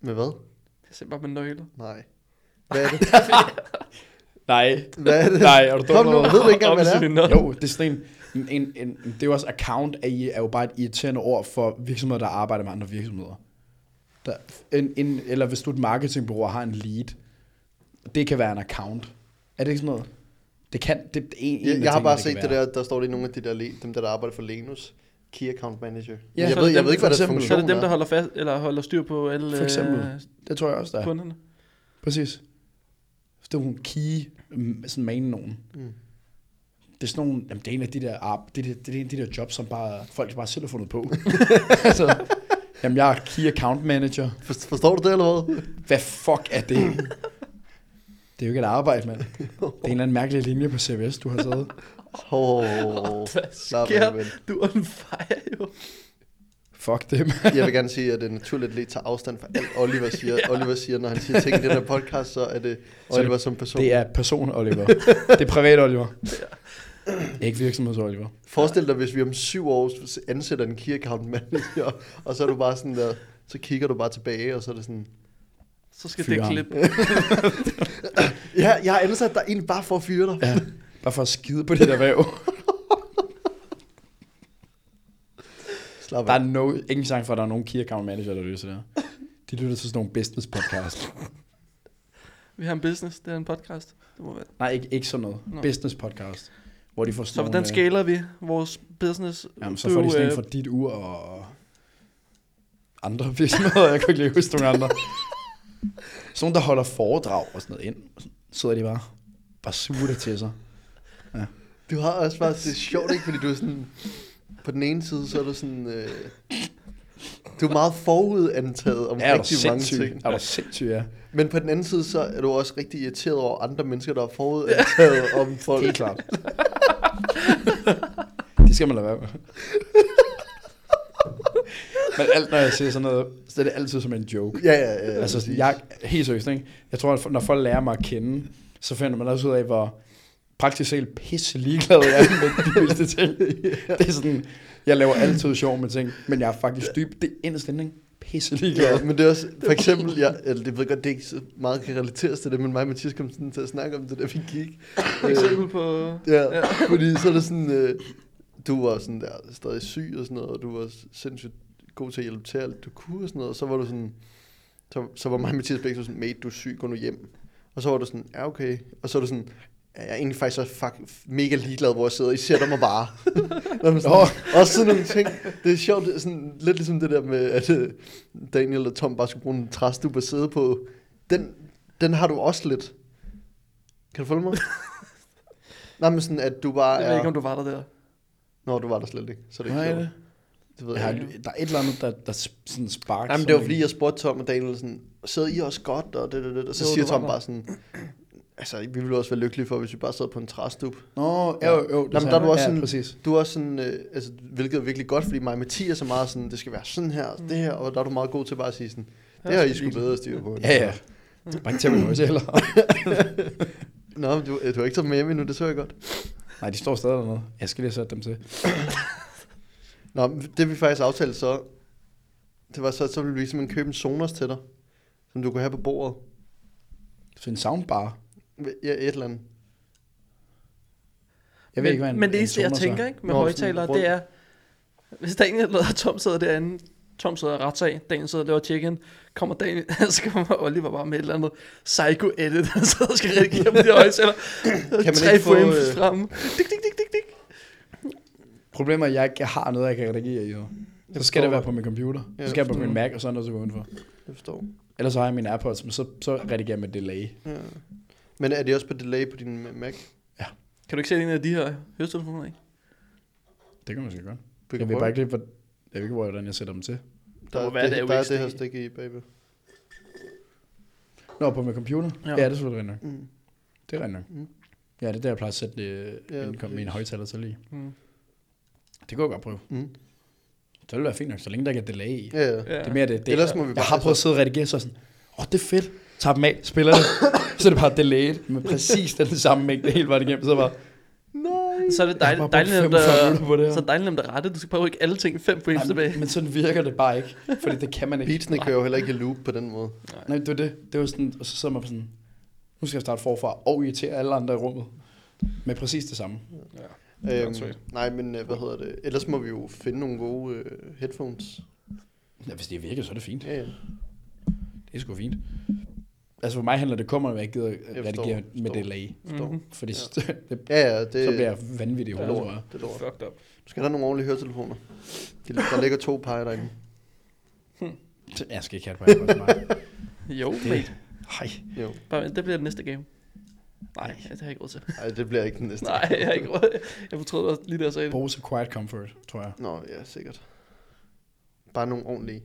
Speaker 1: Med hvad?
Speaker 4: Det er simpelthen med nøgler.
Speaker 1: Nej. Hvad er det? (laughs)
Speaker 2: Nej.
Speaker 1: Hvad er det?
Speaker 2: Nej, er du dum
Speaker 1: Kom nu, ved du ikke engang, hvad det er?
Speaker 2: Jo, det er sådan en, en, en, en det er jo også account er, er jo bare et irriterende ord for virksomheder, der arbejder med andre virksomheder. Der, en, en, eller hvis du er et marketingbureau og har en lead, det kan være en account. Er det ikke sådan noget? Det kan, det, det er en, en
Speaker 1: Jeg, jeg har bare
Speaker 2: det
Speaker 1: set det der, der står i nogle af de der, dem der, der arbejder for Lenus. Key Account Manager.
Speaker 2: Ja,
Speaker 1: jeg,
Speaker 2: så
Speaker 1: ved,
Speaker 4: er det
Speaker 1: jeg
Speaker 4: dem,
Speaker 1: ved ikke, hvad
Speaker 2: for
Speaker 1: deres
Speaker 2: eksempel.
Speaker 1: funktion
Speaker 4: Så er det dem, der
Speaker 1: er.
Speaker 4: holder, fast, eller holder styr på alle
Speaker 2: For eksempel.
Speaker 4: øh,
Speaker 2: Det tror jeg også, der er.
Speaker 4: kunderne.
Speaker 2: Præcis. Det er nogle key, mm, sådan main nogen.
Speaker 1: Mm.
Speaker 2: Det er sådan nogle, jamen det er en af de der, det, er, det er en af de der jobs, som bare, folk bare selv har fundet på. (laughs) (laughs) altså, jamen jeg er key account manager.
Speaker 1: For, forstår du det, eller hvad?
Speaker 2: Hvad fuck er det? Det er jo ikke et arbejde, mand. Det er en eller anden mærkelig linje på CVS, du har taget.
Speaker 1: Oh,
Speaker 4: Hvad sker? Du er on fire, jo.
Speaker 2: Fuck det.
Speaker 1: Jeg vil gerne sige, at det naturligt lidt tager afstand fra alt, Oliver siger. (laughs) Oliver siger, når han siger ting i den her podcast, så er det
Speaker 2: Så
Speaker 1: Oliver som person.
Speaker 2: Det er person Oliver. Det er privat Oliver. Ikke virksomheds Oliver.
Speaker 1: Forestil dig, hvis vi om syv år ansætter en key account manager, og så er du bare sådan der, så kigger du bare tilbage, og så er det sådan,
Speaker 4: Så skal
Speaker 2: Fyre
Speaker 4: det klip. (laughs)
Speaker 1: ja, jeg har ansat dig egentlig bare for at fyre dig.
Speaker 2: Ja, bare for at skide på det der væv.
Speaker 1: Slap
Speaker 2: Der er no, ingen chance for, at der er nogen key account manager, der løser det her. De lytter til sådan nogle business podcast.
Speaker 4: Vi har en business, det er en podcast. Det må være.
Speaker 2: Nej, ikke, ikke sådan noget.
Speaker 4: Nå.
Speaker 2: Business podcast. Hvor de får
Speaker 4: Så hvordan
Speaker 2: øh,
Speaker 4: skaler vi vores business?
Speaker 2: Jamen, så
Speaker 4: Du,
Speaker 2: får de sådan
Speaker 4: øh,
Speaker 2: fra dit ur og andre (laughs) virksomheder. Jeg kan ikke lige huske nogle andre. Sådan nogle, der holder foredrag og sådan noget ind. Og så sidder de bare, bare suger det til sig.
Speaker 1: Du har også bare, det er sjovt ikke, fordi du er sådan, på den ene side, så er du sådan, øh, du er meget forudantaget om
Speaker 2: Er du
Speaker 1: rigtig mange ting.
Speaker 2: Er du sindssyg, ja.
Speaker 1: Men på den anden side, så er du også rigtig irriteret over andre mennesker, der er forudantaget (laughs) om folk.
Speaker 2: Helt klart. (laughs) det skal man lade være med. (laughs) Men alt, når jeg siger sådan noget, så er det altid som en joke.
Speaker 1: Ja, ja, ja.
Speaker 2: Altså, jeg helt seriøst, ikke? Jeg tror, at når folk lærer mig at kende, så finder man også ud af, hvor praktisk set pisse ligeglad jeg er med de mindste ting. Det er sådan, jeg laver altid sjov med ting, men jeg er faktisk dybt, det er inderst ikke? Pisse ligeglad.
Speaker 1: Ja, men det er også, for eksempel, jeg, eller det ved godt, det ikke så meget kan relateres til det, men mig og Mathias kom sådan til at snakke om det, da vi gik.
Speaker 4: Eksempel på...
Speaker 1: Ja, ja, fordi så er det sådan, øh, du var sådan der stadig syg og sådan noget, og du var sindssygt god til at hjælpe til alt, du kunne og sådan noget, og så var du sådan, så, så var mig og Mathias begge to sådan, mate, du er syg, gå nu hjem. Og så var du sådan, ja okay, og så var du sådan, jeg er egentlig faktisk også fuck, mega ligeglad, hvor jeg sidder, I sætter mig bare. (laughs) Sådan, også sådan nogle ting, det er sjovt, det er sådan, lidt ligesom det der med, at øh, Daniel og Tom bare skulle bruge en træstube at sidde på, den, den har du også lidt. Kan du følge mig? (laughs) Nej, men sådan, at du bare
Speaker 4: Jeg
Speaker 1: er...
Speaker 4: ved ikke, om du var der der.
Speaker 1: Nå, du var der slet ikke. Så er det
Speaker 2: Hvad
Speaker 1: ikke
Speaker 2: er
Speaker 1: sjovt.
Speaker 2: det?
Speaker 1: Det ved
Speaker 2: Jeg
Speaker 1: jeg,
Speaker 2: har,
Speaker 1: ikke.
Speaker 2: der er et eller andet, der, der sådan sparker.
Speaker 1: Nej, men det var fordi, jeg spurgte Tom og Daniel sådan, sidder I også godt, og det, det, det. Og så
Speaker 4: Jo,
Speaker 1: siger Tom bare sådan, altså, vi ville også være lykkelige for, hvis vi bare sad på en træstup.
Speaker 2: Nå, jo, jo. det
Speaker 1: Nå, men
Speaker 2: sagde
Speaker 1: der er du også
Speaker 2: ja,
Speaker 1: sådan-
Speaker 2: præcis.
Speaker 1: Du er også sådan, øh, altså, hvilket er virkelig godt, fordi mig og Mathias er meget sådan, det skal være sådan her, det her, og der er du meget god til bare at sige sådan, det har I sgu bedre styr på.
Speaker 2: Ja, ja. Bare ikke til at heller. (laughs)
Speaker 1: Nå, men du, øh, du har ikke taget dem med hjem endnu, det så jeg godt.
Speaker 2: Nej, de står stadig dernede. Jeg skal lige sætte dem til. (laughs)
Speaker 1: Nå, det vi faktisk aftalte så, det var så, så ville vi simpelthen købe en Sonos til dig, som du kunne have på bordet.
Speaker 2: Så en soundbar.
Speaker 1: Ja, et eller andet.
Speaker 2: Jeg ved
Speaker 4: men,
Speaker 2: ikke, hvad en,
Speaker 4: men det
Speaker 2: en
Speaker 4: eneste, jeg tænker
Speaker 2: er.
Speaker 4: ikke med
Speaker 1: Nå,
Speaker 4: højtalere,
Speaker 1: sådan
Speaker 4: det er, hvis Daniel eller Tom sidder derinde, Tom sidder ret sag, Daniel sidder der og tjekker ind, kommer Daniel, (laughs) så kommer Oliver bare med et eller andet psycho edit, han sidder og skal redigere på de højtalere.
Speaker 1: man
Speaker 4: Tre
Speaker 1: ikke få, øh,
Speaker 4: frem. Dik, dik, dik, dik, dik.
Speaker 2: Problemet er, at jeg ikke har noget, jeg kan redigere i. jo. Så skal det være på min computer.
Speaker 1: Ja,
Speaker 2: Så skal jeg på min. Mac, og så er noget, så går udenfor.
Speaker 1: Jeg forstår.
Speaker 2: Ellers så har jeg mine AirPods, men så, så redigerer jeg med delay.
Speaker 1: Ja. Men er det også på delay på din Mac?
Speaker 4: Kan du ikke sætte en af de her høretelefoner i?
Speaker 2: Det kan man måske godt.
Speaker 1: Vi
Speaker 2: Jeg ved bare ikke lige, hvor, jeg ved ikke, hvordan jeg sætter dem til.
Speaker 1: Der,
Speaker 4: Der må
Speaker 1: er
Speaker 4: være
Speaker 1: det,
Speaker 4: det
Speaker 1: der er det her stik i bagved.
Speaker 2: Nå, på min computer?
Speaker 4: Ja.
Speaker 2: Ja, ja det er selvfølgelig rigtigt nok.
Speaker 1: Mm.
Speaker 2: Det er rigtigt nok.
Speaker 1: Mm.
Speaker 2: Ja, det er der, jeg plejer at sætte det,
Speaker 1: Ja,
Speaker 2: ja, mine
Speaker 1: præcis.
Speaker 2: højtaler til lige.
Speaker 4: Mm.
Speaker 2: Det kunne jeg godt prøve.
Speaker 1: Mm.
Speaker 2: Det ville være fint nok, så længe der ikke er delay i.
Speaker 1: Ja, ja.
Speaker 4: Ja.
Speaker 2: Det er mere det. det
Speaker 1: Ellers må vi
Speaker 2: jeg
Speaker 1: bare-
Speaker 2: har prøvet at sidde og redigere, så jeg sådan, åh, oh, det er fedt. Tager dem af, spiller det. Så er det bare delayed med (laughs) præcis den samme mængde hele vejen igennem. Så er bare, nej.
Speaker 4: Så er det
Speaker 2: Jeg har
Speaker 4: dejligt, dejligt, nemt
Speaker 2: 45 minutter på det
Speaker 4: at, så dejligt nemt at rette. Du skal bare rykke alle ting fem frames tilbage.
Speaker 2: men, men sådan virker det bare ikke, fordi det kan man ikke.
Speaker 1: Beatsene kører jo heller ikke i loop på den måde.
Speaker 2: Nej, det var det. Det var sådan, og så sidder man sådan, nu skal jeg starte forfra og irritere alle andre i rummet. Med præcis det samme.
Speaker 4: Ja.
Speaker 1: Øhm, nej, men øh, hvad hedder det? Ellers må vi jo finde nogle gode øh, headphones.
Speaker 2: Ja, hvis det virker, så er det fint.
Speaker 1: Ja, ja.
Speaker 2: Det er sgu fint. Altså for mig handler det kommer, at jeg ikke gider
Speaker 1: forstår,
Speaker 2: redigere med delay.
Speaker 4: Mhm.
Speaker 2: Fordi
Speaker 1: Ja.
Speaker 2: ja. det,
Speaker 1: Ja, ja, det,
Speaker 2: så bliver jeg vanvittig
Speaker 1: det er
Speaker 2: tror
Speaker 1: lort. Det er lort.
Speaker 4: Fucked up.
Speaker 1: Du skal have nogle ordentlige høretelefoner. De, der ligger to par derinde.
Speaker 2: Jeg skal ikke have (laughs) det på AirPods, nej.
Speaker 4: Jo, mate.
Speaker 2: Hej.
Speaker 1: Jo.
Speaker 4: Bare det bliver det næste game. Nej, det har jeg ikke råd til.
Speaker 1: Nej, det bliver ikke den næste.
Speaker 4: Nej, jeg har ikke råd. Jeg fortrød også lige jeg sagde det.
Speaker 2: Bose Quiet Comfort, tror jeg.
Speaker 1: Nå, ja, sikkert. Bare nogle ordentlige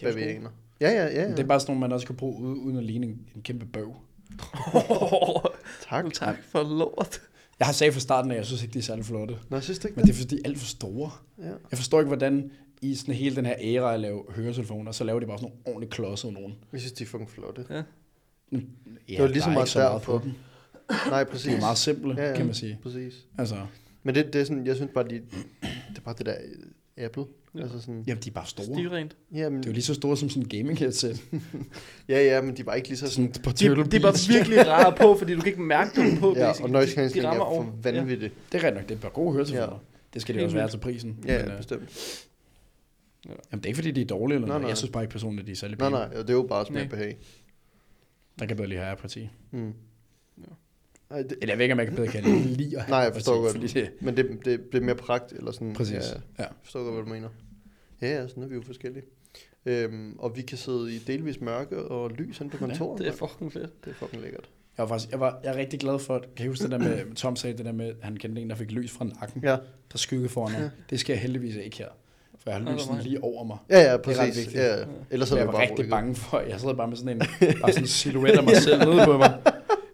Speaker 2: De er sgu-
Speaker 1: bavianer. Ja, ja, ja. ja.
Speaker 2: Det er bare sådan nogle, man også kan bruge ude- uden at ligne en, en kæmpe bøv. (laughs)
Speaker 1: Tak.
Speaker 4: tak for lort.
Speaker 2: Jeg har sagt fra starten af, at jeg synes ikke, de er særlig flotte.
Speaker 1: Jeg synes du ikke
Speaker 2: Men det er fordi, de er alt for store.
Speaker 1: Ja.
Speaker 2: Jeg forstår ikke, hvordan i sådan hele den her æra at lave høretelefoner, så laver de bare sådan nogle ordentligt klodsede nogen.
Speaker 1: Jeg synes, de er fucking flotte.
Speaker 2: Ja,
Speaker 1: Det var ligesom
Speaker 2: der er meget
Speaker 1: derfor.
Speaker 2: på dem.
Speaker 1: Nej, præcis.
Speaker 2: De er meget simple,
Speaker 1: Ja, ja.
Speaker 2: kan man sige.
Speaker 1: Præcis.
Speaker 2: Altså,
Speaker 1: Men det, det er sådan, jeg synes bare, de, det er bare det der Apple.
Speaker 4: Ja.
Speaker 1: Ja. Altså sådan,
Speaker 2: jamen, de er bare store.
Speaker 4: Stivrent.
Speaker 1: ja, men,
Speaker 2: Det er jo lige så store som sådan en gaming headset. (laughs)
Speaker 1: ja, ja, men de var ikke lige så sådan,
Speaker 2: Sådan på
Speaker 4: De, de er bare
Speaker 2: Beach.
Speaker 4: virkelig rare på, fordi du kan ikke mærke dem på. (laughs)
Speaker 1: ja, og noise
Speaker 4: De- de
Speaker 1: cancelling
Speaker 4: rammer
Speaker 1: er for vanvittigt.
Speaker 2: Det er rigtigt nok, det er bare gode høretelefoner.
Speaker 1: Ja.
Speaker 2: Det skal det
Speaker 4: Helt
Speaker 2: også være
Speaker 4: vildt.
Speaker 2: til prisen.
Speaker 1: Ja,
Speaker 2: Men,
Speaker 1: ja,
Speaker 2: øh,
Speaker 1: bestemt.
Speaker 2: Jamen, det er ikke fordi, de er dårlige eller
Speaker 1: Nej,
Speaker 2: noget.
Speaker 1: nej.
Speaker 2: Jeg synes bare ikke personligt, at de er særlig
Speaker 1: Nej,
Speaker 2: pæne.
Speaker 1: nej, det er jo bare smag
Speaker 4: Nej.
Speaker 1: behag.
Speaker 2: Der kan bedre lige have AirPods i.
Speaker 1: Mm.
Speaker 4: Ja.
Speaker 1: Det,
Speaker 2: Eller jeg ved ikke, om jeg kan bedre kan lide at have
Speaker 1: Nej, jeg forstår godt.
Speaker 2: Fordi det,
Speaker 1: men det, det, det er mere pragt, eller sådan.
Speaker 2: præcis.
Speaker 1: Ja,
Speaker 2: Ja.
Speaker 1: jeg forstår godt, hvad du mener. Ja, ja, sådan er vi jo forskellige. Øhm, og vi kan sidde i delvis mørke og lys hen på
Speaker 2: Ja,
Speaker 1: kontoret.
Speaker 4: Det er fucking fedt.
Speaker 1: det er fucking lækkert.
Speaker 2: Jeg var faktisk, jeg var, jeg er rigtig glad for, kan I huske det der med, (laughs) Tom sagde det der med, at han kendte en, der fik lys fra nakken,
Speaker 1: Ja,
Speaker 2: der skyggede foran ham.
Speaker 1: Ja.
Speaker 2: Det skal jeg heldigvis ikke her. For jeg har
Speaker 4: Nej,
Speaker 2: lys
Speaker 4: nej.
Speaker 2: sådan lige over mig.
Speaker 1: ja, ja
Speaker 2: ret
Speaker 1: præcis.
Speaker 2: vigtigt.
Speaker 1: Ja, ja. Ellers er
Speaker 2: jeg
Speaker 1: det
Speaker 2: var
Speaker 1: bare
Speaker 2: rigtig
Speaker 1: rykket.
Speaker 2: bange for, jeg sad bare med sådan en, bare sådan en (laughs) silhuet af mig selv nede på mig. (laughs)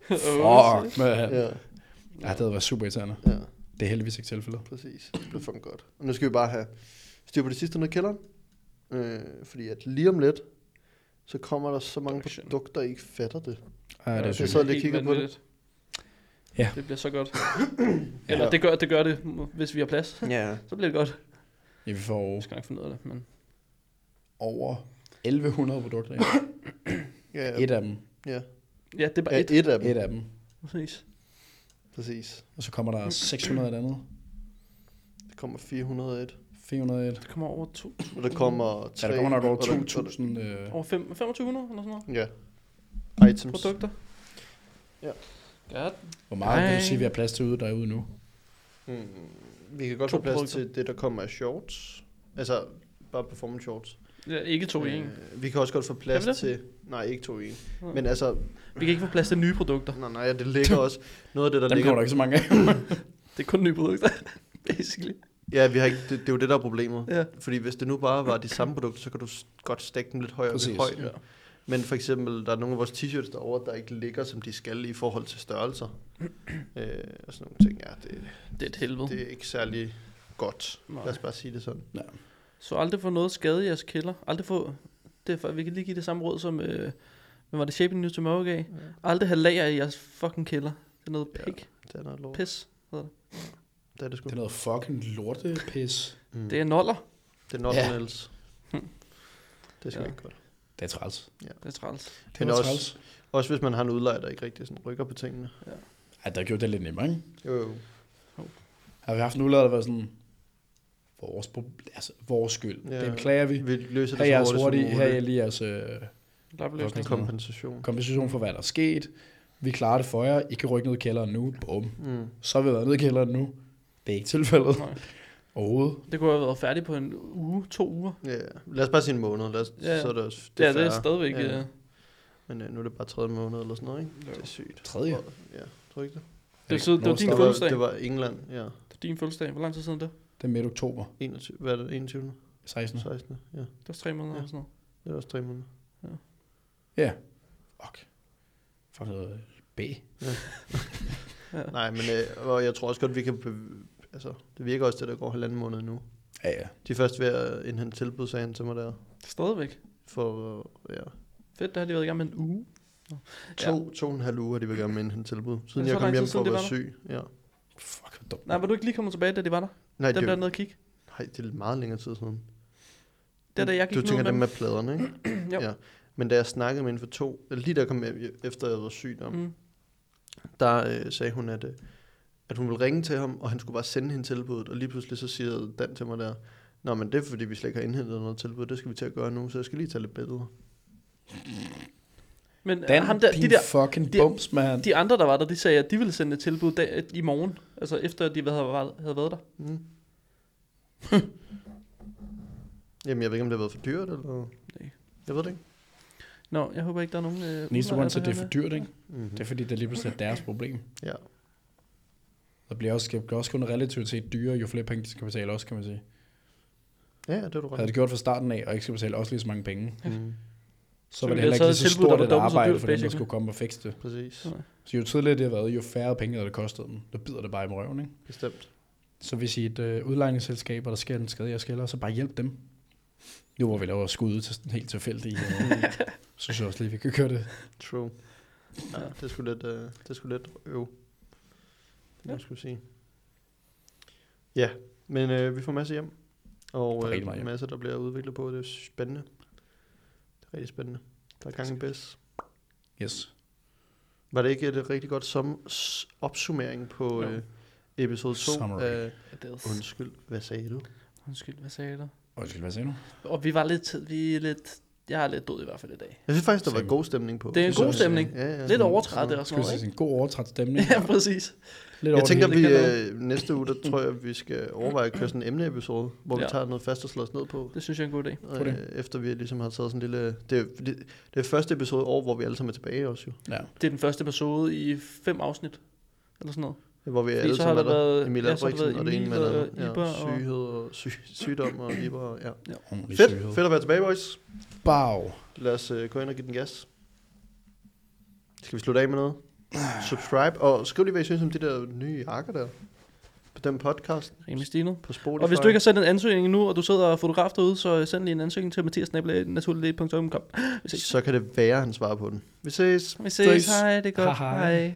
Speaker 2: Fuck, man.
Speaker 1: Ja,
Speaker 2: Ja, det havde været super irriterende.
Speaker 1: ja,
Speaker 2: Det er heldigvis ikke tilfældet.
Speaker 1: præcis. Det bliver fucking godt. Og nu skal vi bare have styr på det sidste nede i kælderen. Øh, fordi at lige om lidt, så kommer der så mange
Speaker 4: Production.
Speaker 1: produkter, I ikke fatter det.
Speaker 2: Ja, det er
Speaker 1: jeg
Speaker 2: sygt.
Speaker 1: sad lige og kiggede på det.
Speaker 2: Ja.
Speaker 4: Det bliver så godt. (clears throat)
Speaker 2: Ja.
Speaker 4: Eller det gør, det gør det, hvis vi har plads.
Speaker 1: Ja.
Speaker 4: Så bliver det godt.
Speaker 2: Ja, vi får
Speaker 4: Jeg skal nok finde ud af det, men...
Speaker 2: over 1100 produkter. ind. (clears throat)
Speaker 1: Ja,
Speaker 2: Et af dem.
Speaker 1: ja.
Speaker 4: Ja, det er bare
Speaker 1: ja
Speaker 4: et.
Speaker 1: et af dem.
Speaker 2: Et af dem.
Speaker 4: Præcis.
Speaker 1: Præcis.
Speaker 2: Og så kommer der 600 af det andet.
Speaker 1: Der kommer 401.
Speaker 2: 401.
Speaker 4: Det kommer over to,
Speaker 1: Og der kommer
Speaker 2: Ja,
Speaker 1: 3...
Speaker 2: der kommer nok over
Speaker 1: og der-
Speaker 2: 2000. Øh,
Speaker 4: over fem, 2500 eller sådan noget.
Speaker 1: Ja. Items.
Speaker 4: Produkter.
Speaker 1: Ja.
Speaker 4: Godt.
Speaker 2: hvor meget vil
Speaker 4: Ej.
Speaker 2: du sige, vi har plads til ude derude nu?
Speaker 1: Mm. Vi kan godt
Speaker 4: To
Speaker 1: få plads
Speaker 4: produkter.
Speaker 1: til det, der kommer af shorts. Altså, bare performance shorts.
Speaker 4: Ja, ikke to i en.
Speaker 1: Øh, vi kan også godt få plads til... Nej, ikke to i en.
Speaker 4: Nej.
Speaker 1: Men altså,
Speaker 4: Vi kan ikke få plads til nye produkter.
Speaker 1: nej, nej, det ligger også... Noget af det, der
Speaker 2: Dem
Speaker 1: ligger...
Speaker 2: kommer der ikke så mange af. (laughs)
Speaker 4: Det er kun nye produkter, (laughs) basically.
Speaker 1: Ja, vi har ikke, det, det er jo det, der er problemet.
Speaker 4: Ja.
Speaker 1: Fordi hvis det nu bare var de samme produkter, så kan du godt stack dem lidt højere
Speaker 2: Præcis.
Speaker 1: ved højden.
Speaker 4: Ja.
Speaker 1: Men for eksempel, der er nogle af vores t-shirts derovre, der ikke ligger, som de skal i forhold til størrelser. (clears throat) øh, og sådan nogle ting. Ja, det,
Speaker 4: Det er et helvede.
Speaker 1: det er ikke særlig godt.
Speaker 4: Nej.
Speaker 1: Lad os bare sige det sådan.
Speaker 4: Så aldrig få noget skade i jeres kælder. Aldrig få... Det er for, vi kan lige give det samme råd som... Øh, hvad var det Shaping New Tomorrow gav? Aldrig have lager i jeres fucking kælder. Det er noget
Speaker 1: Ja.
Speaker 4: pik.
Speaker 1: Det er noget lort.
Speaker 4: Pis.
Speaker 1: Det er det sgu.
Speaker 2: Det er noget fucking lortepis.
Speaker 1: Mm.
Speaker 4: Det er noller.
Speaker 1: det er not
Speaker 2: Ja.
Speaker 1: ja. else.
Speaker 4: Hm.
Speaker 1: Det skal
Speaker 4: Ja.
Speaker 1: ja. ikke godt.
Speaker 2: Det er træls.
Speaker 4: Det er træls.
Speaker 2: Det
Speaker 1: Men
Speaker 2: er
Speaker 1: også-
Speaker 2: træls.
Speaker 1: Også hvis man har en udlejer, der ikke rigtig sådan rykker på tingene.
Speaker 2: Ja, der gjorde det lidt nemmere, ikke?
Speaker 1: Jo, jo.
Speaker 2: Har vi haft en udlader, der var sådan, vores, altså, vores skyld.
Speaker 1: Ja.
Speaker 2: Det beklager vi.
Speaker 1: Vi løser
Speaker 2: Her
Speaker 1: det
Speaker 2: er
Speaker 1: så
Speaker 2: jeres
Speaker 1: hurtigt
Speaker 2: her er lige jeres øh,
Speaker 4: Lappeløsning.
Speaker 1: Kompensation.
Speaker 2: kompensation for, hvad der er sket. Vi klarer det for jer. I kan rykke ned i kælderen nu. Bum.
Speaker 1: Mm.
Speaker 2: Så har vi været nede i kælderen nu. Det er ikke tilfældet.
Speaker 4: Nej.
Speaker 2: Overhovedet.
Speaker 4: Det kunne have været færdigt på en uge, to uger.
Speaker 1: Ja, lad os bare sige en måned. Lad os,
Speaker 4: Ja.
Speaker 1: så er det også,
Speaker 4: Det, ja, det er stadigvæk...
Speaker 1: Ja.
Speaker 4: Ja.
Speaker 1: Men øh, nu er det bare tredje måned eller sådan noget, ikke?
Speaker 4: Jo.
Speaker 1: Det er sygt.
Speaker 2: Tredje?
Speaker 1: Ja, tror ikke det?
Speaker 4: Det, er, så, det var din
Speaker 1: det, var,
Speaker 4: fødselsdag.
Speaker 1: det var England, ja.
Speaker 4: Det er din fødselsdag. Hvor lang tid siden er det?
Speaker 2: Det er midt oktober
Speaker 1: 21, hvad er det? 21.
Speaker 2: 16.
Speaker 1: 16. Ja,
Speaker 4: Det var tre måneder
Speaker 1: Ja.
Speaker 4: eller sådan noget.
Speaker 1: det er også tre måneder.
Speaker 2: Ja. Fuck. Fuck noget B. (laughs)
Speaker 4: Ja.
Speaker 1: Nej, men øh, og jeg tror også godt, vi kan... Altså, det virker også, det der går halvanden måned nu.
Speaker 2: Ja, ja.
Speaker 1: De er først ved at indhente tilbud, sagde han til mig der.
Speaker 4: Stadigvæk.
Speaker 1: For, øh, ja,
Speaker 4: Fedt, der har de været i gang med en uge.
Speaker 1: to, to og en halv uge har de været i gang med at indhente tilbud. Siden
Speaker 4: så
Speaker 1: jeg kom hjem for
Speaker 4: siden
Speaker 1: at
Speaker 4: det
Speaker 1: være
Speaker 4: var
Speaker 1: syg. Ja.
Speaker 2: Fuck, hvor dumt.
Speaker 4: Nej, var du ikke lige kommet tilbage, da de var der?
Speaker 1: Nej,
Speaker 4: Dem
Speaker 1: det,
Speaker 4: der
Speaker 1: er-
Speaker 4: nede og kigge.
Speaker 1: nej, det er meget længere tid siden.
Speaker 4: Det er da jeg gik
Speaker 1: Du tænker
Speaker 4: med
Speaker 1: dem med pladerne, ikke? (clears throat)
Speaker 4: Jo.
Speaker 1: Ja. Men da jeg snakkede med hende for to, lige da jeg kom hjem, efter jeg var syg, der,
Speaker 4: Mm.
Speaker 1: der øh, sagde hun, at, øh, at hun ville ringe til ham, og han skulle bare sende hende tilbuddet, og lige pludselig så siger Dan til mig der, Nå, men det er fordi, vi slet ikke har indhentet noget tilbud, det skal vi til at gøre nu, så jeg skal lige tage lidt billeder.
Speaker 4: Men
Speaker 2: Dan,
Speaker 4: ham der,
Speaker 2: din
Speaker 4: de, der,
Speaker 2: fucking
Speaker 4: de-
Speaker 2: bums, man.
Speaker 4: de andre, der var der, de sagde, at de ville sende et tilbud dag, i morgen. Altså efter, at de havde, været- havde været der.
Speaker 1: Mm. (laughs) Jamen, jeg ved ikke, om det har været for dyrt, eller...
Speaker 4: Nej.
Speaker 1: Jeg ved det ikke.
Speaker 4: Nå, jeg håber ikke, der er nogen... Øh,
Speaker 2: grund til, at det er for dyrt, ikke?
Speaker 1: Mm-hmm.
Speaker 2: Det er fordi, det lige pludselig er deres problem.
Speaker 1: Ja.
Speaker 2: Der bliver også, det bliver også kun relativt set dyrere, jo flere penge de skal betale også, kan man sige.
Speaker 1: Ja, det er du ret.
Speaker 2: Havde det gjort fra starten af, og ikke skal betale også lige så mange penge,
Speaker 1: Mm.
Speaker 2: Så,
Speaker 4: Så
Speaker 2: var det heller
Speaker 4: jeg
Speaker 2: ikke lige så stort
Speaker 4: der
Speaker 2: et arbejde for dem, der skulle komme og fikse det.
Speaker 1: Præcis.
Speaker 4: Ja.
Speaker 2: Så jo tidligere det har været, jo færre penge havde det kostet dem. Der bider det bare i røven, ikke?
Speaker 1: Bestemt.
Speaker 2: Så hvis I er et øh, udlejningsselskab, og der sker en skade, jeg skælder, så bare hjælp dem. Nu hvor vi laver skud til sådan helt tilfældigt, øh, (laughs) så synes jeg også lige, vi kan køre det.
Speaker 1: True. Ja, det sgu lidt, øh, det sgu lidt øv. Det
Speaker 4: Ja.
Speaker 1: jeg skulle sige. Ja, men øh, vi får masser hjem. Og øh, masser, der bliver udviklet på. Det er spændende. Rigtig spændende. Der er gang i bedst.
Speaker 2: Yes.
Speaker 1: Var det ikke et rigtig godt som opsummering på
Speaker 4: Jo.
Speaker 1: øh, episode 2
Speaker 2: Summary.
Speaker 1: af Undskyld, hvad sagde du?
Speaker 4: Undskyld, hvad sagde du?
Speaker 2: Undskyld, hvad siger du?
Speaker 4: Og vi var lidt... Vi er lidt jeg er lidt død i hvert fald i dag.
Speaker 1: Jeg synes faktisk, der var god stemning på.
Speaker 4: Det er en god stemning.
Speaker 1: Ja, ja.
Speaker 4: Lidt overtræt og
Speaker 2: Skal
Speaker 4: sådan
Speaker 2: vi
Speaker 4: noget,
Speaker 2: sige
Speaker 4: ikke?
Speaker 2: en god overtræt stemning?
Speaker 4: Ja, præcis.
Speaker 2: Lidt
Speaker 1: Jeg tænker, vi øh, næste uge, der (clears throat) tror jeg, vi skal overveje at køre sådan en emneepisode, hvor ja. Vi tager noget fast og slår os ned på.
Speaker 4: Det synes jeg er en god idé.
Speaker 2: Det.
Speaker 1: Øh, efter vi ligesom har taget sådan en lille... Det er, det, det er første episode år, hvor vi alle sammen er tilbage også jo.
Speaker 2: Ja.
Speaker 4: Det er den første episode i fem afsnit. Eller sådan noget.
Speaker 1: Hvor vi alle sammen er
Speaker 4: der været-
Speaker 1: Emil
Speaker 4: ja,
Speaker 1: Albrechtsen og det ene med.
Speaker 4: Iber
Speaker 1: Ja,
Speaker 4: og-
Speaker 1: syghed og sy, sygdom og Iber. og- Ja.
Speaker 2: Ordentlig
Speaker 1: Fedt.
Speaker 2: syghed.
Speaker 1: Fedt at være tilbage, boys.
Speaker 2: Bag.
Speaker 1: Lad os øh, gå ind og give den gas. Skal vi slutte af med noget? Subscribe, og skriv lige, hvad I synes om de der nye jakker der. På den podcast
Speaker 4: Rimelig stilet.
Speaker 1: på Spotify.
Speaker 4: Og hvis du ikke har sendt en ansøgning nu, og du sidder og fotograf derude, så send lige en ansøgning til mathias.naturligt.com. (gasps) Vi ses.
Speaker 1: så kan det være, at han svarer på den. Vi ses.
Speaker 4: Vi ses.
Speaker 2: Ses.
Speaker 4: Hej, det er godt.
Speaker 2: Hej.
Speaker 4: Hej.